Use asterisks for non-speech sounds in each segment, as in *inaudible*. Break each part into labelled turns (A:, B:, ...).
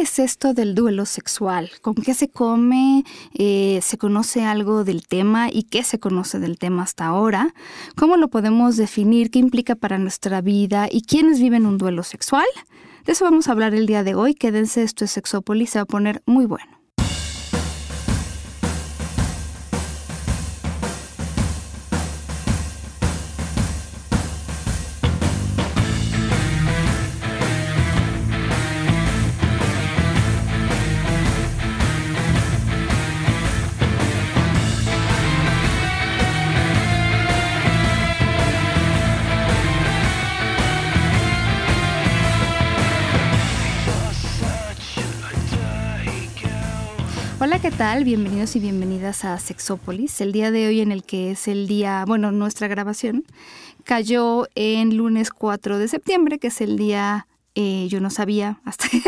A: es esto del duelo sexual? ¿Con qué se come? Eh, ¿Se conoce algo del tema? ¿Y qué se conoce del tema hasta ahora? ¿Cómo lo podemos definir? ¿Qué implica para nuestra vida? ¿Y quiénes viven un duelo sexual? De eso vamos a hablar el día de hoy. Quédense, esto es Sexópolis, se va a poner muy bueno. Tal? Bienvenidos y bienvenidas a Sexópolis. El día de hoy en el que es el día, bueno, nuestra grabación cayó en lunes 4 de septiembre, que es el día eh, yo no sabía *laughs* hasta que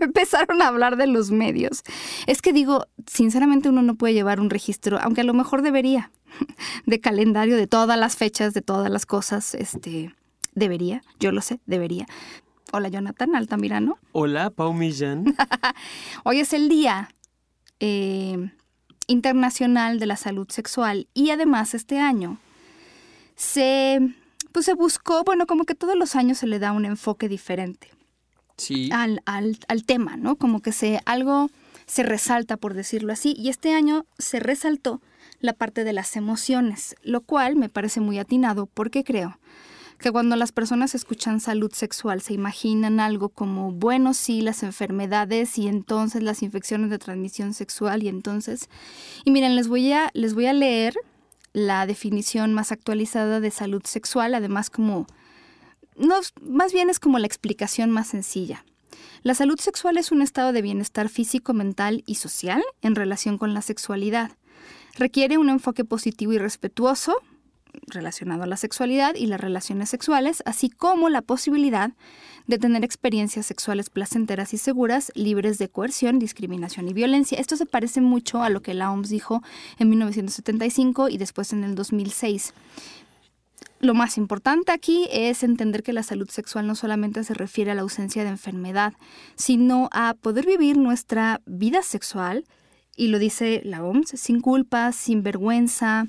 A: empezaron a hablar de los medios. Es que digo, sinceramente uno no puede llevar un registro, aunque a lo mejor debería, *laughs* de calendario de todas las fechas, de todas las cosas, este, debería, yo lo sé, debería. Hola Jonathan Altamirano.
B: Hola Pau Millán. *laughs*
A: Hoy es el día eh, internacional de la salud sexual. Y además este año se, pues se buscó, bueno, como que todos los años se le da un enfoque diferente al, al, al, tema, ¿no? Como que se, algo se resalta, por decirlo así, y este año se resaltó la parte de las emociones, lo cual me parece muy atinado porque creo que cuando las personas escuchan salud sexual se imaginan algo como, bueno, sí, las enfermedades y entonces las infecciones de transmisión sexual y entonces... Y miren, les voy a, les voy a leer la definición más actualizada de salud sexual, además como... No, más bien es como la explicación más sencilla. La salud sexual es un estado de bienestar físico, mental y social en relación con la sexualidad. Requiere un enfoque positivo y respetuoso, relacionado a la sexualidad y las relaciones sexuales, así como la posibilidad de tener experiencias sexuales placenteras y seguras, libres de coerción, discriminación y violencia. Esto se parece mucho a lo que la OMS dijo en 1975 y después en el 2006. Lo más importante aquí es entender que la salud sexual no solamente se refiere a la ausencia de enfermedad, sino a poder vivir nuestra vida sexual y lo dice la OMS, sin culpa, sin vergüenza,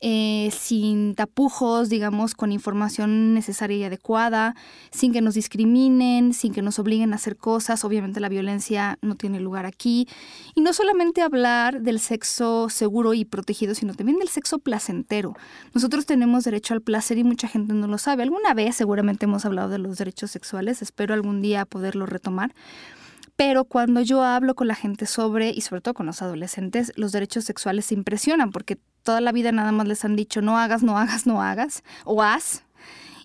A: eh, sin tapujos, digamos, con información necesaria y adecuada, sin que nos discriminen, sin que nos obliguen a hacer cosas. Obviamente la violencia no tiene lugar aquí. Y no solamente hablar del sexo seguro y protegido, sino también del sexo placentero. Nosotros tenemos derecho al placer y mucha gente no lo sabe. Alguna vez seguramente hemos hablado de los derechos sexuales, espero algún día poderlo retomar. Pero cuando yo hablo con la gente sobre, y sobre todo con los adolescentes, los derechos sexuales se impresionan porque toda la vida nada más les han dicho no hagas, no hagas, no hagas, o haz,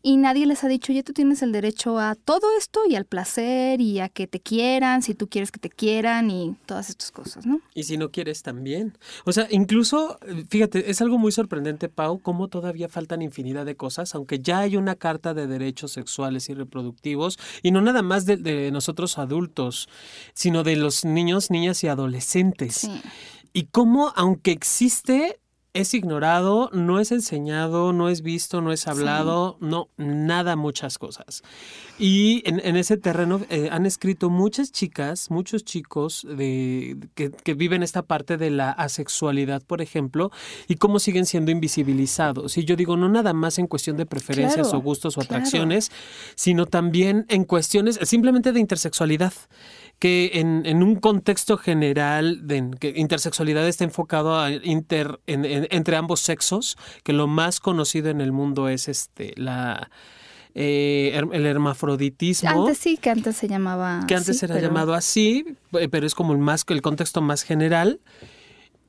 A: y nadie les ha dicho, ya tú tienes el derecho a todo esto y al placer y a que te quieran, si tú quieres que te quieran y todas estas cosas, ¿no?
B: Y si no quieres también. O sea, incluso, fíjate, es algo muy sorprendente, Pau, cómo todavía faltan infinidad de cosas, aunque ya hay una carta de derechos sexuales y reproductivos, y no nada más de, de nosotros adultos, sino de los niños, niñas y adolescentes. Sí. Y cómo, aunque existe es ignorado, no es enseñado, no es visto, no es hablado, no, nada, muchas cosas. Y en, ese terreno eh, han escrito muchas chicas, muchos chicos de, que, viven esta parte de la asexualidad, por ejemplo, y cómo siguen siendo invisibilizados. Y yo digo, no nada más en cuestión de preferencias o gustos o atracciones, sino también en cuestiones simplemente de intersexualidad que en, en un contexto general de que intersexualidad está enfocado a inter, entre ambos sexos, que lo más conocido en el mundo es este la eh, el hermafroditismo.
A: Antes sí, que antes se llamaba.
B: Que antes era llamado así, eh, pero es como el más el contexto más general.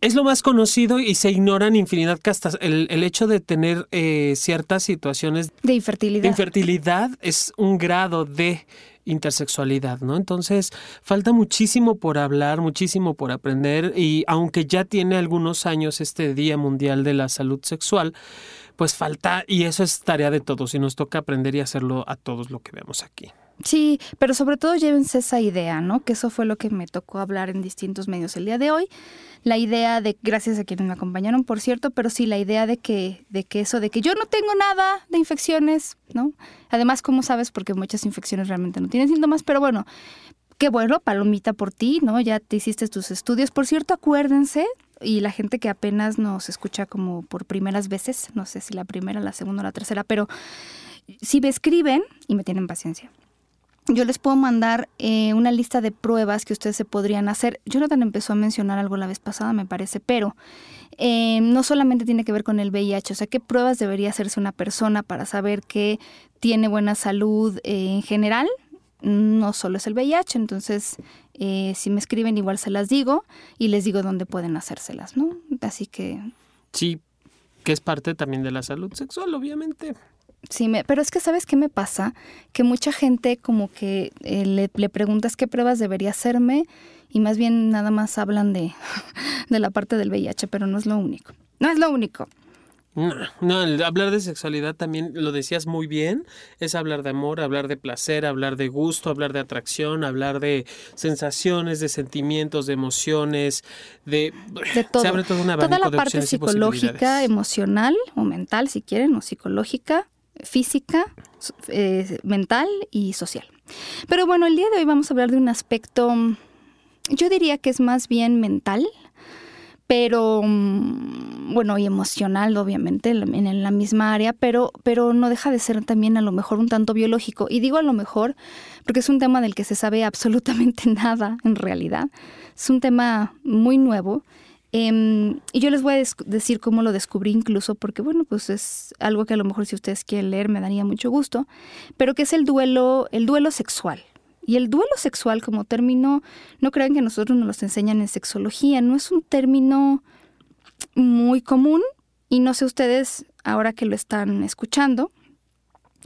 B: Es lo más conocido y se ignoran infinidad que hasta el, el hecho de tener eh, ciertas situaciones
A: de infertilidad.
B: De infertilidad es un grado de intersexualidad, ¿no? Entonces, falta muchísimo por hablar, muchísimo por aprender y aunque ya tiene algunos años este Día Mundial de la Salud Sexual, pues falta, y eso es tarea de todos, y nos toca aprender y hacerlo a todos lo que vemos aquí.
A: Sí, pero sobre todo llévense esa idea, ¿no? Que eso fue lo que me tocó hablar en distintos medios el día de hoy. La idea de, gracias a quienes me acompañaron, por cierto, pero sí la idea de que, de que eso, de que yo no tengo nada de infecciones, ¿no? Además, como sabes, porque muchas infecciones realmente no tienen síntomas, pero bueno, qué bueno, palomita por ti, ¿no? Ya te hiciste tus estudios. Por cierto, acuérdense, y la gente que apenas nos escucha como por primeras veces, no sé si la primera, la segunda o la tercera, pero si me escriben y me tienen paciencia, yo les puedo mandar eh, una lista de pruebas que ustedes se podrían hacer. Jonathan empezó a mencionar algo la vez pasada, me parece, pero eh, no solamente tiene que ver con el VIH, o sea, qué pruebas debería hacerse una persona para saber que tiene buena salud eh, en general, no solo es el VIH, entonces si me escriben igual se las digo y les digo dónde pueden hacérselas, ¿no? Así que...
B: Sí, que es parte también de la salud sexual, obviamente.
A: Sí, me, pero es que sabes qué me pasa, que mucha gente como que eh, le, le, preguntas qué pruebas debería hacerme y más bien nada más hablan de, *laughs* de la parte del VIH, pero no es lo único. No es lo único.
B: No, no, hablar de sexualidad también lo decías muy bien, es hablar de amor, hablar de placer, hablar de gusto, hablar de atracción, hablar de sensaciones, de sentimientos, de emociones, de,
A: de todo. Se abre toda una Toda la parte psicológica, emocional o mental, si quieren, o psicológica, física, eh, mental y social. Pero bueno, el día de hoy vamos a hablar de un aspecto, yo diría que es más bien mental, pero mm, bueno, y emocional, obviamente, en la misma área, pero, pero no deja de ser también a lo mejor un tanto biológico. Y digo a lo mejor porque es un tema del que se sabe *laughs* absolutamente nada en realidad. Es un tema muy nuevo Em, y yo les voy a decir cómo lo descubrí incluso, porque bueno, pues es algo que a lo mejor si ustedes quieren leer me daría mucho gusto, pero que es el duelo, el duelo sexual. Y el duelo sexual como término, no crean que nosotros nos los enseñan en sexología, no es un término muy común y no sé ustedes, ahora que lo están escuchando,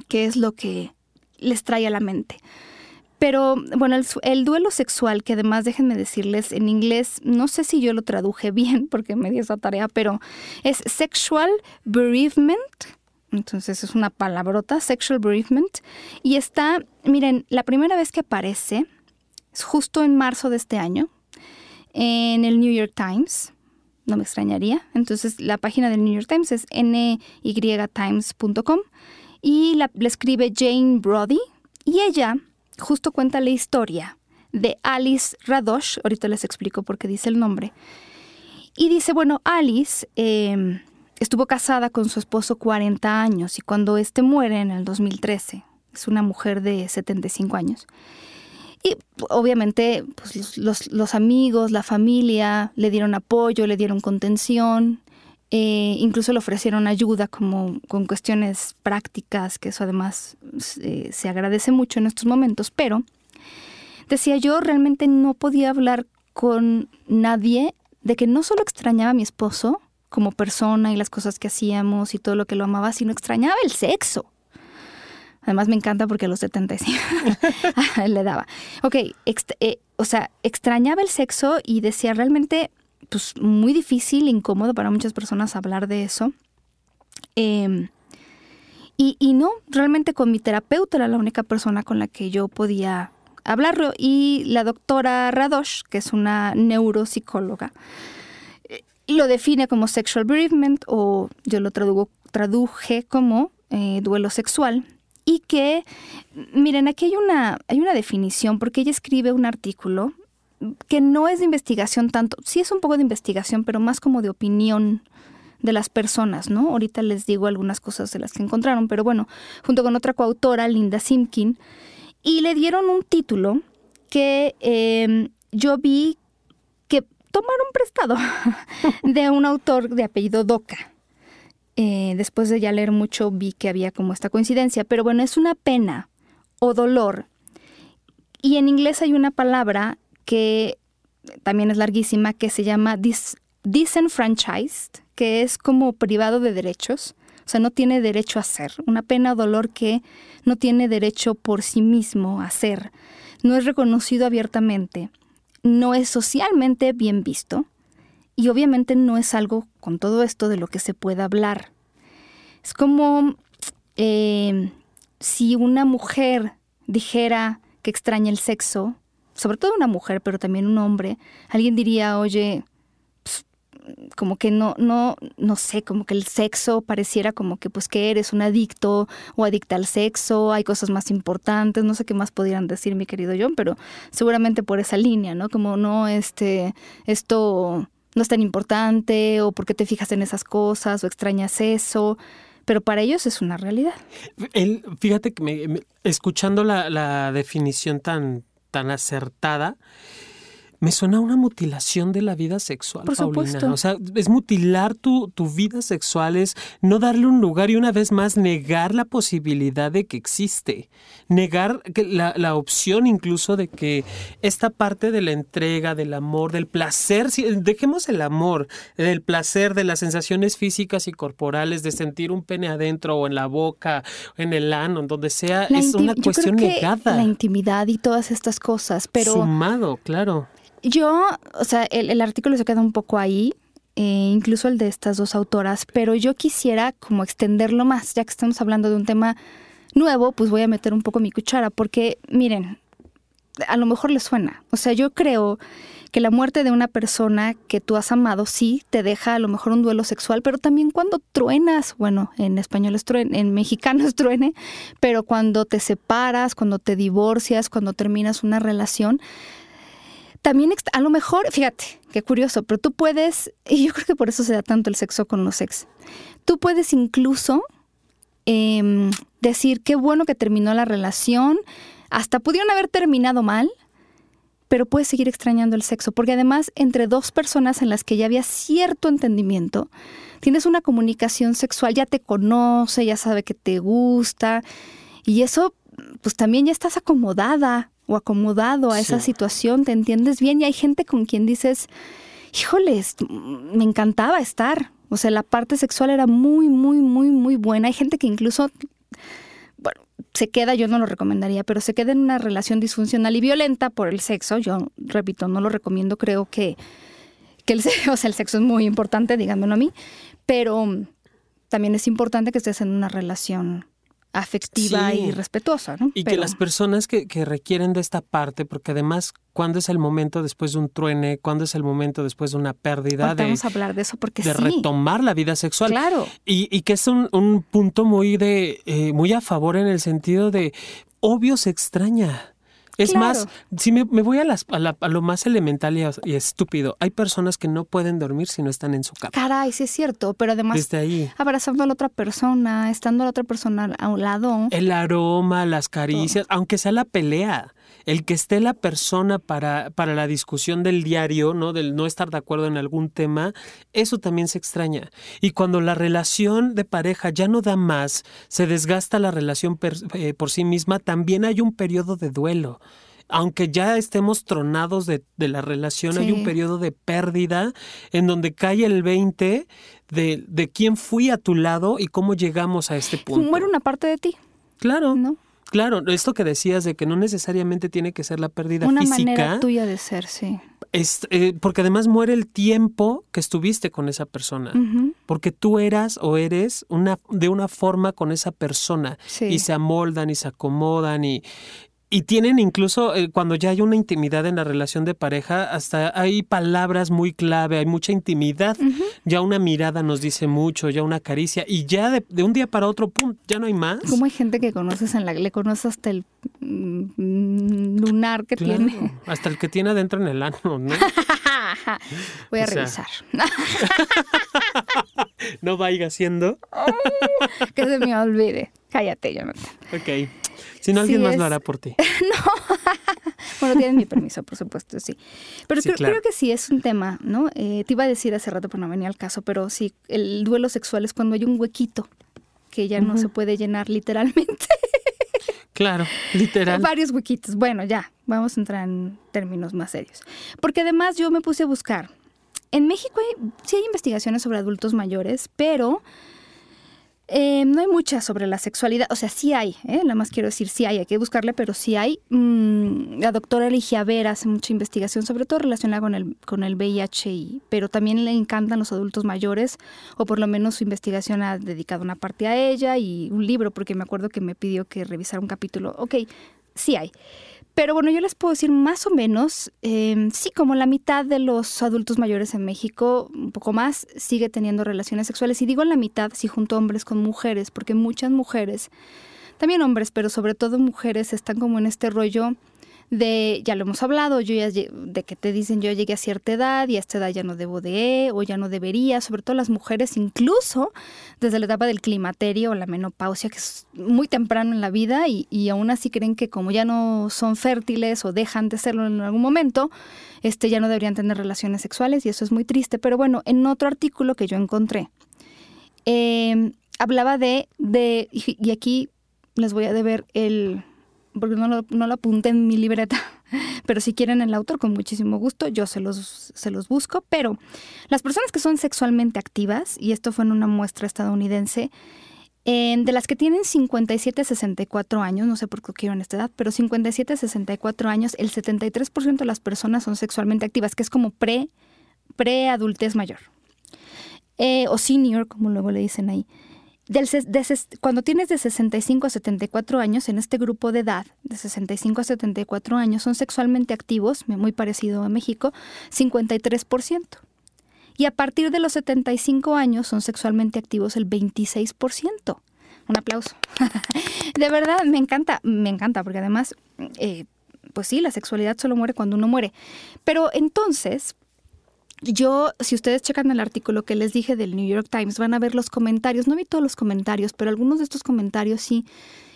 A: qué es lo que les trae a la mente. Pero bueno, el, duelo sexual, que además déjenme decirles en inglés, no sé si yo lo traduje *laughs* bien porque me di esa tarea, pero es sexual bereavement. Entonces es una palabrota, sexual bereavement. Y está, miren, la primera vez que aparece es justo en marzo de este año en el New York Times. No me extrañaría. Entonces la página del New York Times es nytimes.com y la, la escribe Jane Brody. Y ella justo cuenta la historia de Alice Radosh, ahorita les explico por qué dice el nombre, y dice, bueno, Alice em, estuvo casada con su esposo 40 años y cuando éste muere en el 2013, es una mujer de 75 años, y obviamente pues, los, los, amigos, la familia le dieron apoyo, le dieron contención, eh, incluso le ofrecieron ayuda como con cuestiones prácticas, que eso además eh, se agradece mucho en estos momentos, pero decía yo realmente no podía hablar con nadie de que no solo extrañaba a mi esposo como persona y las cosas que hacíamos y todo lo que lo amaba, sino extrañaba el sexo. Además me encanta porque a los 75 *laughs* le daba. Ok, eh, o sea, extrañaba el sexo y decía realmente pues muy difícil, incómodo para muchas personas hablar de eso. Em, y, y, no, realmente con mi terapeuta era la única persona con la que yo podía hablarlo. Y la doctora Radosh, que es una neuropsicóloga, eh, lo define como sexual bereavement o yo lo traduje como eh, duelo sexual. Y que, miren, aquí hay una, hay una definición, porque ella escribe un artículo que no es de investigación tanto, sí es un poco de investigación, pero más como de opinión de las personas, ¿no? Ahorita les digo algunas cosas de las que encontraron, pero bueno, junto con otra coautora, Linda Simkin, y le dieron un título que em, yo vi que tomaron prestado *laughs* de un autor de apellido Doca. Eh, después de ya leer mucho vi que había como esta coincidencia, pero bueno, es una pena o dolor. Y en inglés hay una palabra que también es larguísima, que se llama disenfranchised, que es como privado de derechos, o sea, no tiene derecho a ser, una pena o dolor que no tiene derecho por sí mismo a ser, no es reconocido abiertamente, no es socialmente bien visto. Y obviamente no es algo con todo esto de lo que se pueda hablar. Es como eh, si una mujer dijera que extraña el sexo, sobre todo una mujer, pero también un hombre, alguien diría, oye, como que no, no, no sé, como que el sexo pareciera como que pues que eres un adicto o adicta al sexo, hay cosas más importantes, no sé qué más podrían decir mi querido John, pero seguramente por esa línea, ¿no? Como no, este, esto no es tan importante o por qué te fijas en esas cosas o extrañas eso pero para ellos es una realidad.
B: Él, fíjate que escuchando la, la, definición tan, tan acertada, me suena una mutilación de la vida sexual,
A: Por Supuesto.
B: O sea, es mutilar tu, tu vida sexual, es no darle un lugar y una vez más negar la posibilidad de que existe. Negar la, la opción incluso de que esta parte de la entrega, del amor, del placer, si, dejemos el amor, del placer, de las sensaciones físicas y corporales, de sentir un pene adentro o en la boca, en el ano, en donde sea, es una cuestión negada.
A: La intimidad y todas estas cosas, pero...
B: Sumado, claro.
A: Yo, o sea, el, artículo se queda un poco ahí, eh, incluso el de estas dos autoras, pero yo quisiera como extenderlo más, ya que estamos hablando de un tema nuevo, pues voy a meter un poco mi cuchara, porque miren, a lo mejor les suena, o sea, yo creo que la muerte de una persona que tú has amado sí te deja a lo mejor un duelo sexual, pero también cuando truenas, bueno, en español es truene, en mexicano *laughs* es truene, pero cuando te separas, cuando te divorcias, cuando terminas una relación, también a lo mejor, fíjate, qué curioso, pero tú puedes, y yo creo que por eso se da tanto el sexo con los ex, tú puedes incluso em, decir qué bueno que terminó la relación, hasta pudieron haber terminado mal, pero puedes seguir extrañando el sexo, porque además entre dos personas en las que ya había cierto entendimiento, tienes una comunicación sexual, ya te conoce, ya sabe que te gusta, y eso, pues también ya estás acomodada o acomodado a esa situación, te entiendes bien y hay gente con quien dices, híjoles, me encantaba estar. O sea, la parte sexual era muy, muy, muy, muy buena. Hay gente que incluso, bueno, se queda, yo no lo recomendaría, pero se queda en una relación disfuncional y violenta por el sexo. Yo, repito, no lo recomiendo, creo que, que el, *laughs* o sea, el sexo es muy importante, díganmelo a mí, pero también es importante que estés en una relación afectiva y respetuosa. ¿no?
B: Y que las personas que, que, requieren de esta parte, porque además, ¿cuándo es el momento después de un truene? ¿Cuándo es el momento después de una pérdida?
A: de, vamos a hablar de eso porque
B: De retomar la vida sexual.
A: Claro.
B: Y, y que es un, un punto muy, de, eh, muy a favor en el sentido de, obvio se extraña. Es más, si me, voy a, las, a, lo más elemental y, estúpido, hay personas que no pueden dormir si no están en su cama.
A: Caray, sí es cierto, pero además
B: Desde ahí.
A: abrazando a la otra persona, estando a la otra persona a un lado.
B: El aroma, las caricias, aunque sea la pelea el que esté la persona para, para la discusión del diario, ¿no? Del no estar de acuerdo en algún tema, eso también se extraña. Y cuando la relación de pareja ya no da más, se desgasta la relación eh, por sí misma, también hay un periodo de duelo aunque ya estemos tronados de, la relación, hay un periodo de pérdida en donde cae el 20 de, de quién fui a tu lado y cómo llegamos a este punto.
A: Muere una parte de ti.
B: Claro.
A: ¿No?
B: Claro, esto que decías de que no necesariamente tiene que ser la pérdida
A: Una
B: física.
A: Una manera tuya de ser, sí.
B: Es, eh, porque además muere el tiempo que estuviste con esa persona. Porque tú eras o eres una, de una forma con esa persona. Y se amoldan y se acomodan y, y tienen incluso, eh, cuando ya hay una intimidad en la relación de pareja, hasta hay palabras muy clave, hay mucha intimidad. Ya una mirada nos dice mucho, ya una caricia. Y ya de, un día para otro, pum, ya no hay más.
A: Como hay gente que conoces en la, le conoces hasta el mm, lunar que tiene.
B: Hasta el que tiene adentro en el ano, ¿no? *laughs*
A: Voy a revisar. *laughs*
B: no vaya siendo. *laughs*
A: que se me olvide. Cállate, Jonathan.
B: Ok. Si no, alguien más lo hará por ti. *laughs*
A: no. *laughs* bueno, tienes mi permiso, por supuesto, sí. Pero creo, que sí es un tema, ¿no? Eh, te iba a decir hace rato, pero no venía al caso, pero sí, el duelo sexual es cuando hay un huequito que ya no se puede llenar literalmente. *laughs*
B: Claro, literal.
A: Varios huequitos. Bueno, ya, vamos a entrar en términos más serios. Porque además yo me puse a buscar. En México sí hay investigaciones sobre adultos mayores, pero eh, no hay muchas sobre la sexualidad, o sea, sí hay, ¿eh? nada más quiero decir, sí hay, hay que buscarle, pero sí hay. Mm, la doctora Eligia Vera hace mucha investigación, sobre todo relacionada con el, con el VIH, pero también le encantan los adultos mayores, o por lo menos su investigación ha dedicado una parte a ella y un libro, porque me acuerdo que me pidió que revisara un capítulo. Ok, sí hay. Pero bueno, yo les puedo decir más o menos, em, sí, como la mitad de los adultos mayores en México, un poco más, sigue teniendo relaciones sexuales. Y digo la mitad si junto hombres con mujeres, porque muchas mujeres, también hombres, pero sobre todo mujeres, están como en este rollo de, ya lo hemos hablado, yo ya, de que te dicen yo llegué a cierta edad y a esta edad ya no debo de, o ya no debería, sobre todo las mujeres, incluso desde la etapa del climaterio o la menopausia, que es muy temprano en la vida y, y aún así creen que como ya no son fértiles o dejan de serlo en algún momento, este, ya no deberían tener relaciones sexuales y eso es muy triste. Pero bueno, en otro artículo que yo encontré, eh, hablaba de, de, y aquí les voy a deber el porque no lo, apunté en mi libreta, *laughs* pero si quieren el autor, con muchísimo gusto, yo se los, se los busco. Pero las personas que son sexualmente activas, y esto fue en una muestra estadounidense, de las que tienen 57 a 64 años, no sé por qué quiero en esta edad, pero 57 a 64 años, el 73% de las personas son sexualmente activas, que es como pre, pre-adultez mayor. Eh, o senior, como luego le dicen ahí cuando tienes de 65 a 74 años, en este grupo de edad, de 65 a 74 años, son sexualmente activos, muy parecido a México, 53%. Y a partir de los 75 años son sexualmente activos el 26%. Un aplauso. *laughs* de verdad, me encanta, me encanta, porque además, eh, pues sí, la sexualidad solo muere cuando uno muere. Pero entonces, yo, si ustedes checan el artículo que les dije del New York Times, van a ver los comentarios. No vi todos los comentarios, pero algunos de estos comentarios sí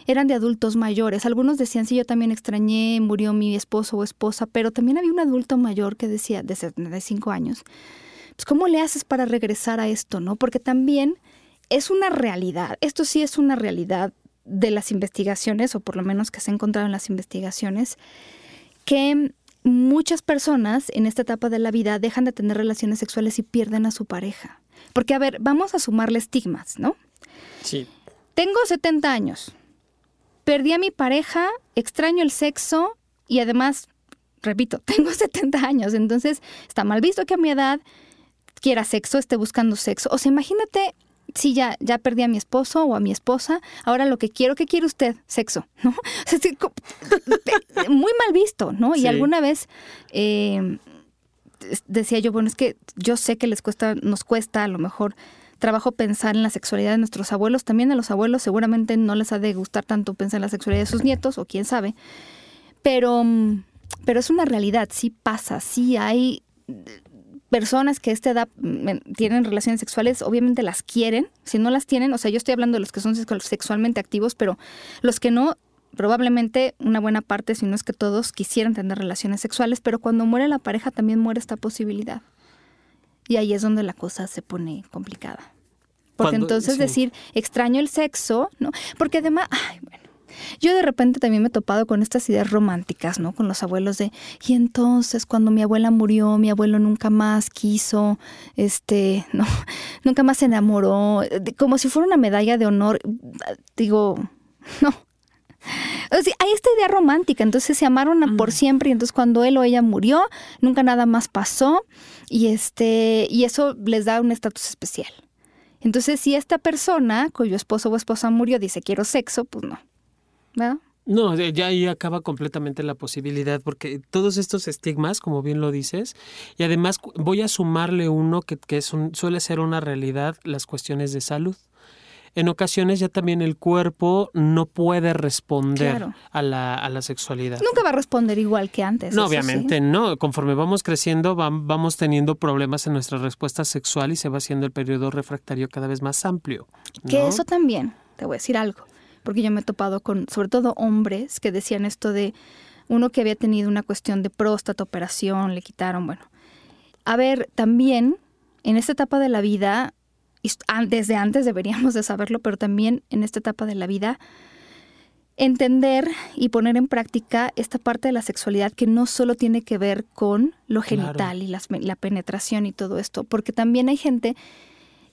A: eran de adultos mayores. Algunos decían, sí, yo también extrañé, murió mi esposo o esposa, pero también había un adulto mayor que decía, de 75 años, pues ¿cómo le haces para regresar a esto, no? Porque también es una realidad, esto sí es una realidad de las investigaciones, o por lo menos que se ha encontrado en las investigaciones, que muchas personas en esta etapa de la vida dejan de tener relaciones sexuales y pierden a su pareja. Porque, a ver, vamos a sumarle estigmas, ¿no?
B: Sí.
A: Tengo 70 años. Perdí a mi pareja, extraño el sexo y además, repito, *laughs* tengo 70 años. Entonces, está mal visto que a mi edad quiera sexo, esté buscando sexo. O sea, imagínate sí, ya, ya perdí a mi esposo o a mi esposa, ahora lo que quiero, ¿qué quiere usted? Sexo, *laughs* ¿no? muy mal visto, ¿no? Y alguna vez eh, decía yo, bueno, es que yo sé que les cuesta, nos cuesta a lo mejor trabajo pensar en la sexualidad de nuestros abuelos, también de los abuelos seguramente no les ha de gustar tanto pensar en la sexualidad de sus nietos, o quién sabe, pero, pero es una realidad, sí pasa, sí hay personas que a esta edad mm, tienen relaciones sexuales, obviamente las quieren. Si no las tienen, o sea, yo estoy hablando de los que son sexualmente activos, pero los que no, probablemente una buena parte, si no es que todos, quisieran tener relaciones sexuales, pero cuando muere la pareja también muere esta posibilidad. Y ahí es donde la cosa se pone complicada. Porque entonces decir, extraño el sexo, ¿no? Porque además, ay, bueno, yo de repente también me he topado con estas ideas románticas, ¿no? Con los abuelos de, y entonces cuando mi abuela murió, mi abuelo nunca más quiso, este, *laughs* no, nunca más se enamoró, como si fuera una medalla de honor. Digo, *laughs* no. O sea, hay esta idea romántica, entonces se amaron por siempre y entonces cuando él o ella murió, nunca nada más pasó y este y eso les da un estatus especial. Entonces, si esta persona cuyo esposo o esposa murió dice quiero sexo, pues no.
B: No, ya ahí acaba completamente la posibilidad, porque todos estos estigmas, como bien lo dices, y además voy a sumarle uno que, que es un, suele ser una realidad, las cuestiones de salud. En ocasiones ya también el cuerpo no puede responder a, la, a, la, sexualidad.
A: Nunca va a responder igual que antes.
B: No, obviamente no. Conforme vamos creciendo, vamos teniendo problemas en nuestra respuesta sexual y se va haciendo el periodo refractario cada vez más amplio.
A: Que eso también, te voy a decir algo porque yo me he topado con, sobre todo hombres, que decían esto de uno que había tenido una cuestión de próstata, operación, le quitaron, bueno. A ver, también en esta etapa de la vida, desde antes deberíamos de saberlo, pero también en esta etapa de la vida, entender y poner en práctica esta parte de la sexualidad que no solo tiene que ver con lo genital y la penetración y todo esto, porque también hay gente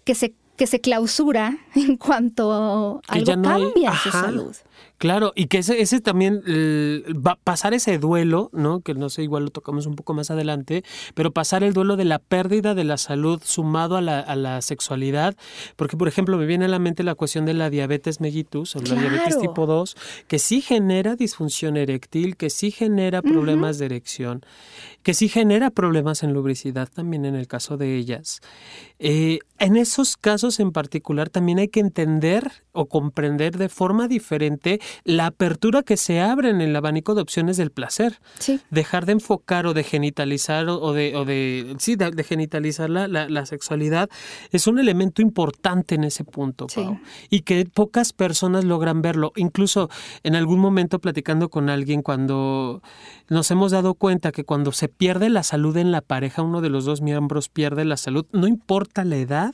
A: que se que se clausura *laughs* en cuanto algo cambia en su salud.
B: Claro, y que ese, ese también va pasar ese duelo, ¿no? Que no sé, igual lo tocamos un poco más adelante, pero pasar el duelo de la pérdida de la salud sumado a la, a la sexualidad, porque por ejemplo me viene a la mente la cuestión de la diabetes mellitus o la diabetes tipo 2, que sí genera disfunción eréctil, que sí genera problemas de erección, que sí genera problemas en lubricidad también en el caso de ellas. Eh, en esos casos en particular también hay que entender o comprender de forma diferente la apertura que se abre en el abanico de opciones del placer. Dejar de enfocar o de genitalizar o de, o de sí, de, genitalizar la, la, sexualidad es un elemento importante en ese punto, y que pocas personas logran verlo. Incluso en algún momento platicando con alguien cuando nos hemos dado cuenta que cuando se pierde la salud en la pareja, uno de los dos miembros pierde la salud, no importa la edad,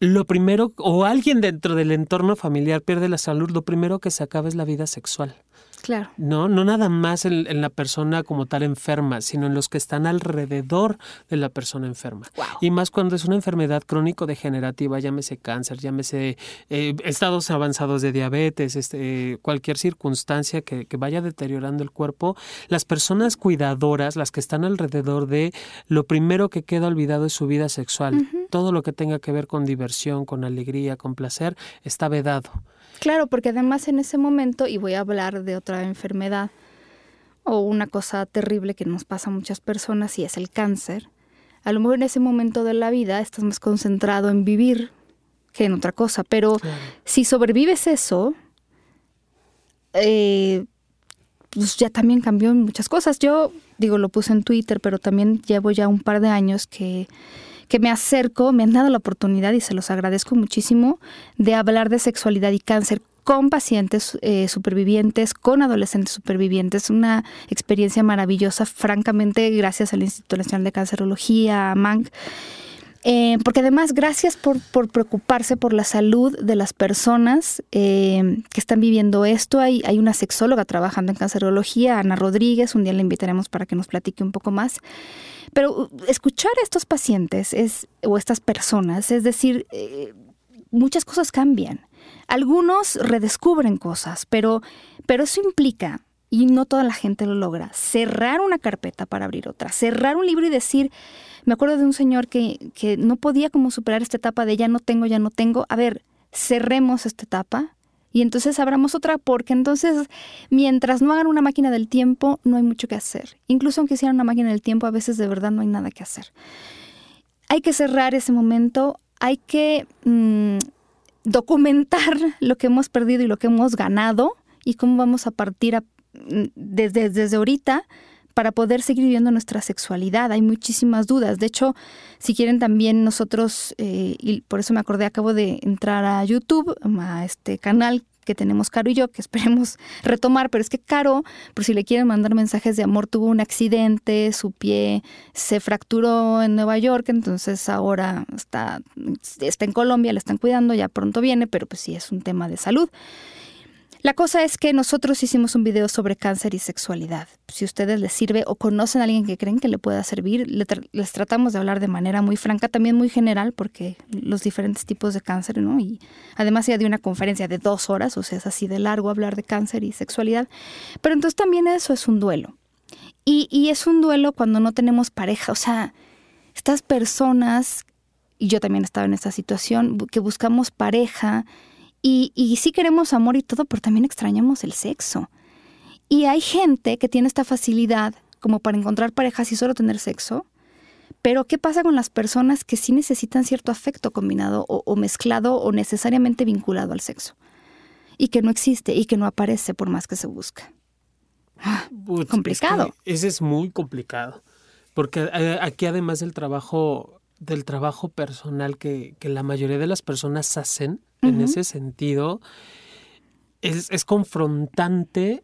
B: lo primero, o alguien dentro del entorno familiar pierde la salud, lo primero que se acaba es la vida sexual.
A: Claro.
B: No, no nada más en, la persona como tal enferma, sino en los que están alrededor de la persona enferma. Y más cuando es una enfermedad crónico-degenerativa, llámese cáncer, llámese eh, estados avanzados de diabetes, este, cualquier circunstancia que, vaya deteriorando el cuerpo, las personas cuidadoras, las que están alrededor de, lo primero que queda olvidado es su vida sexual. Todo lo que tenga que ver con diversión, con alegría, con placer, está vedado.
A: Claro, porque además en ese momento, y voy a hablar de otra enfermedad o una cosa terrible que nos pasa a muchas personas y es el cáncer, a lo mejor en ese momento de la vida estás más concentrado en vivir que en otra cosa, pero si sobrevives eso, eh, pues ya también cambió muchas cosas. Yo digo, lo puse en Twitter, pero también llevo ya un par de años que que me acerco, me han dado la oportunidad y se los agradezco muchísimo de hablar de sexualidad y cáncer con pacientes eh, supervivientes, con adolescentes supervivientes, una experiencia maravillosa, francamente, gracias al Instituto Nacional de Cancerología, a MANC. Eh, porque además, gracias por, preocuparse por la salud de las personas eh, que están viviendo esto. Hay, una sexóloga trabajando en cancerología, Ana Rodríguez, un día la invitaremos para que nos platique un poco más. Pero uh, escuchar a estos pacientes es, o estas personas, es decir, eh, muchas cosas cambian. Algunos redescubren cosas, pero, pero eso implica, y no toda la gente lo logra, cerrar una carpeta para abrir otra, cerrar un libro y decir, me acuerdo de un señor que, que no podía como superar esta etapa de ya no tengo, ya no tengo, a ver, cerremos esta etapa, y entonces abramos otra porque entonces mientras no hagan una máquina del tiempo no hay mucho que hacer. Incluso aunque hicieran una máquina del tiempo a veces de verdad no hay nada que hacer. Hay que cerrar ese momento, hay que mm, documentar lo que hemos perdido y lo que hemos ganado y cómo vamos a partir mm, desde, desde ahorita para poder seguir viviendo nuestra sexualidad. Hay muchísimas dudas. De hecho, si quieren también nosotros, eh, y por eso me acordé, acabo de entrar a YouTube, a este canal que tenemos Caro y yo, que *laughs* esperemos retomar, pero es que Caro, por si le quieren mandar mensajes de amor, tuvo un accidente, su pie se fracturó en Nueva York, entonces ahora está, está en Colombia, le están cuidando, ya pronto viene, pero pues sí es un tema de salud. La cosa es que nosotros hicimos un video sobre cáncer y sexualidad. Si a ustedes les sirve o conocen a alguien que creen que le pueda servir, les tratamos de hablar de manera muy franca, también muy general, porque los diferentes tipos de cáncer, ¿no? Y además ya de una conferencia de dos horas, o sea, es así de largo hablar de cáncer y sexualidad. Pero entonces también eso es un duelo. Y, y es un duelo cuando no tenemos pareja, o sea, estas personas, y yo también estaba en esta situación, que buscamos pareja, y, sí queremos amor y todo, pero también extrañamos el sexo. Y hay gente que tiene esta facilidad como para encontrar parejas y solo tener sexo. Pero ¿qué pasa con las personas que sí necesitan cierto afecto combinado o, mezclado o necesariamente vinculado al sexo? Y que no existe y que no aparece por más que se busca. Ah, complicado.
B: ese es muy complicado. Porque eh, aquí además del trabajo, del trabajo personal que, que la mayoría de las personas hacen, en ese sentido, es, es, confrontante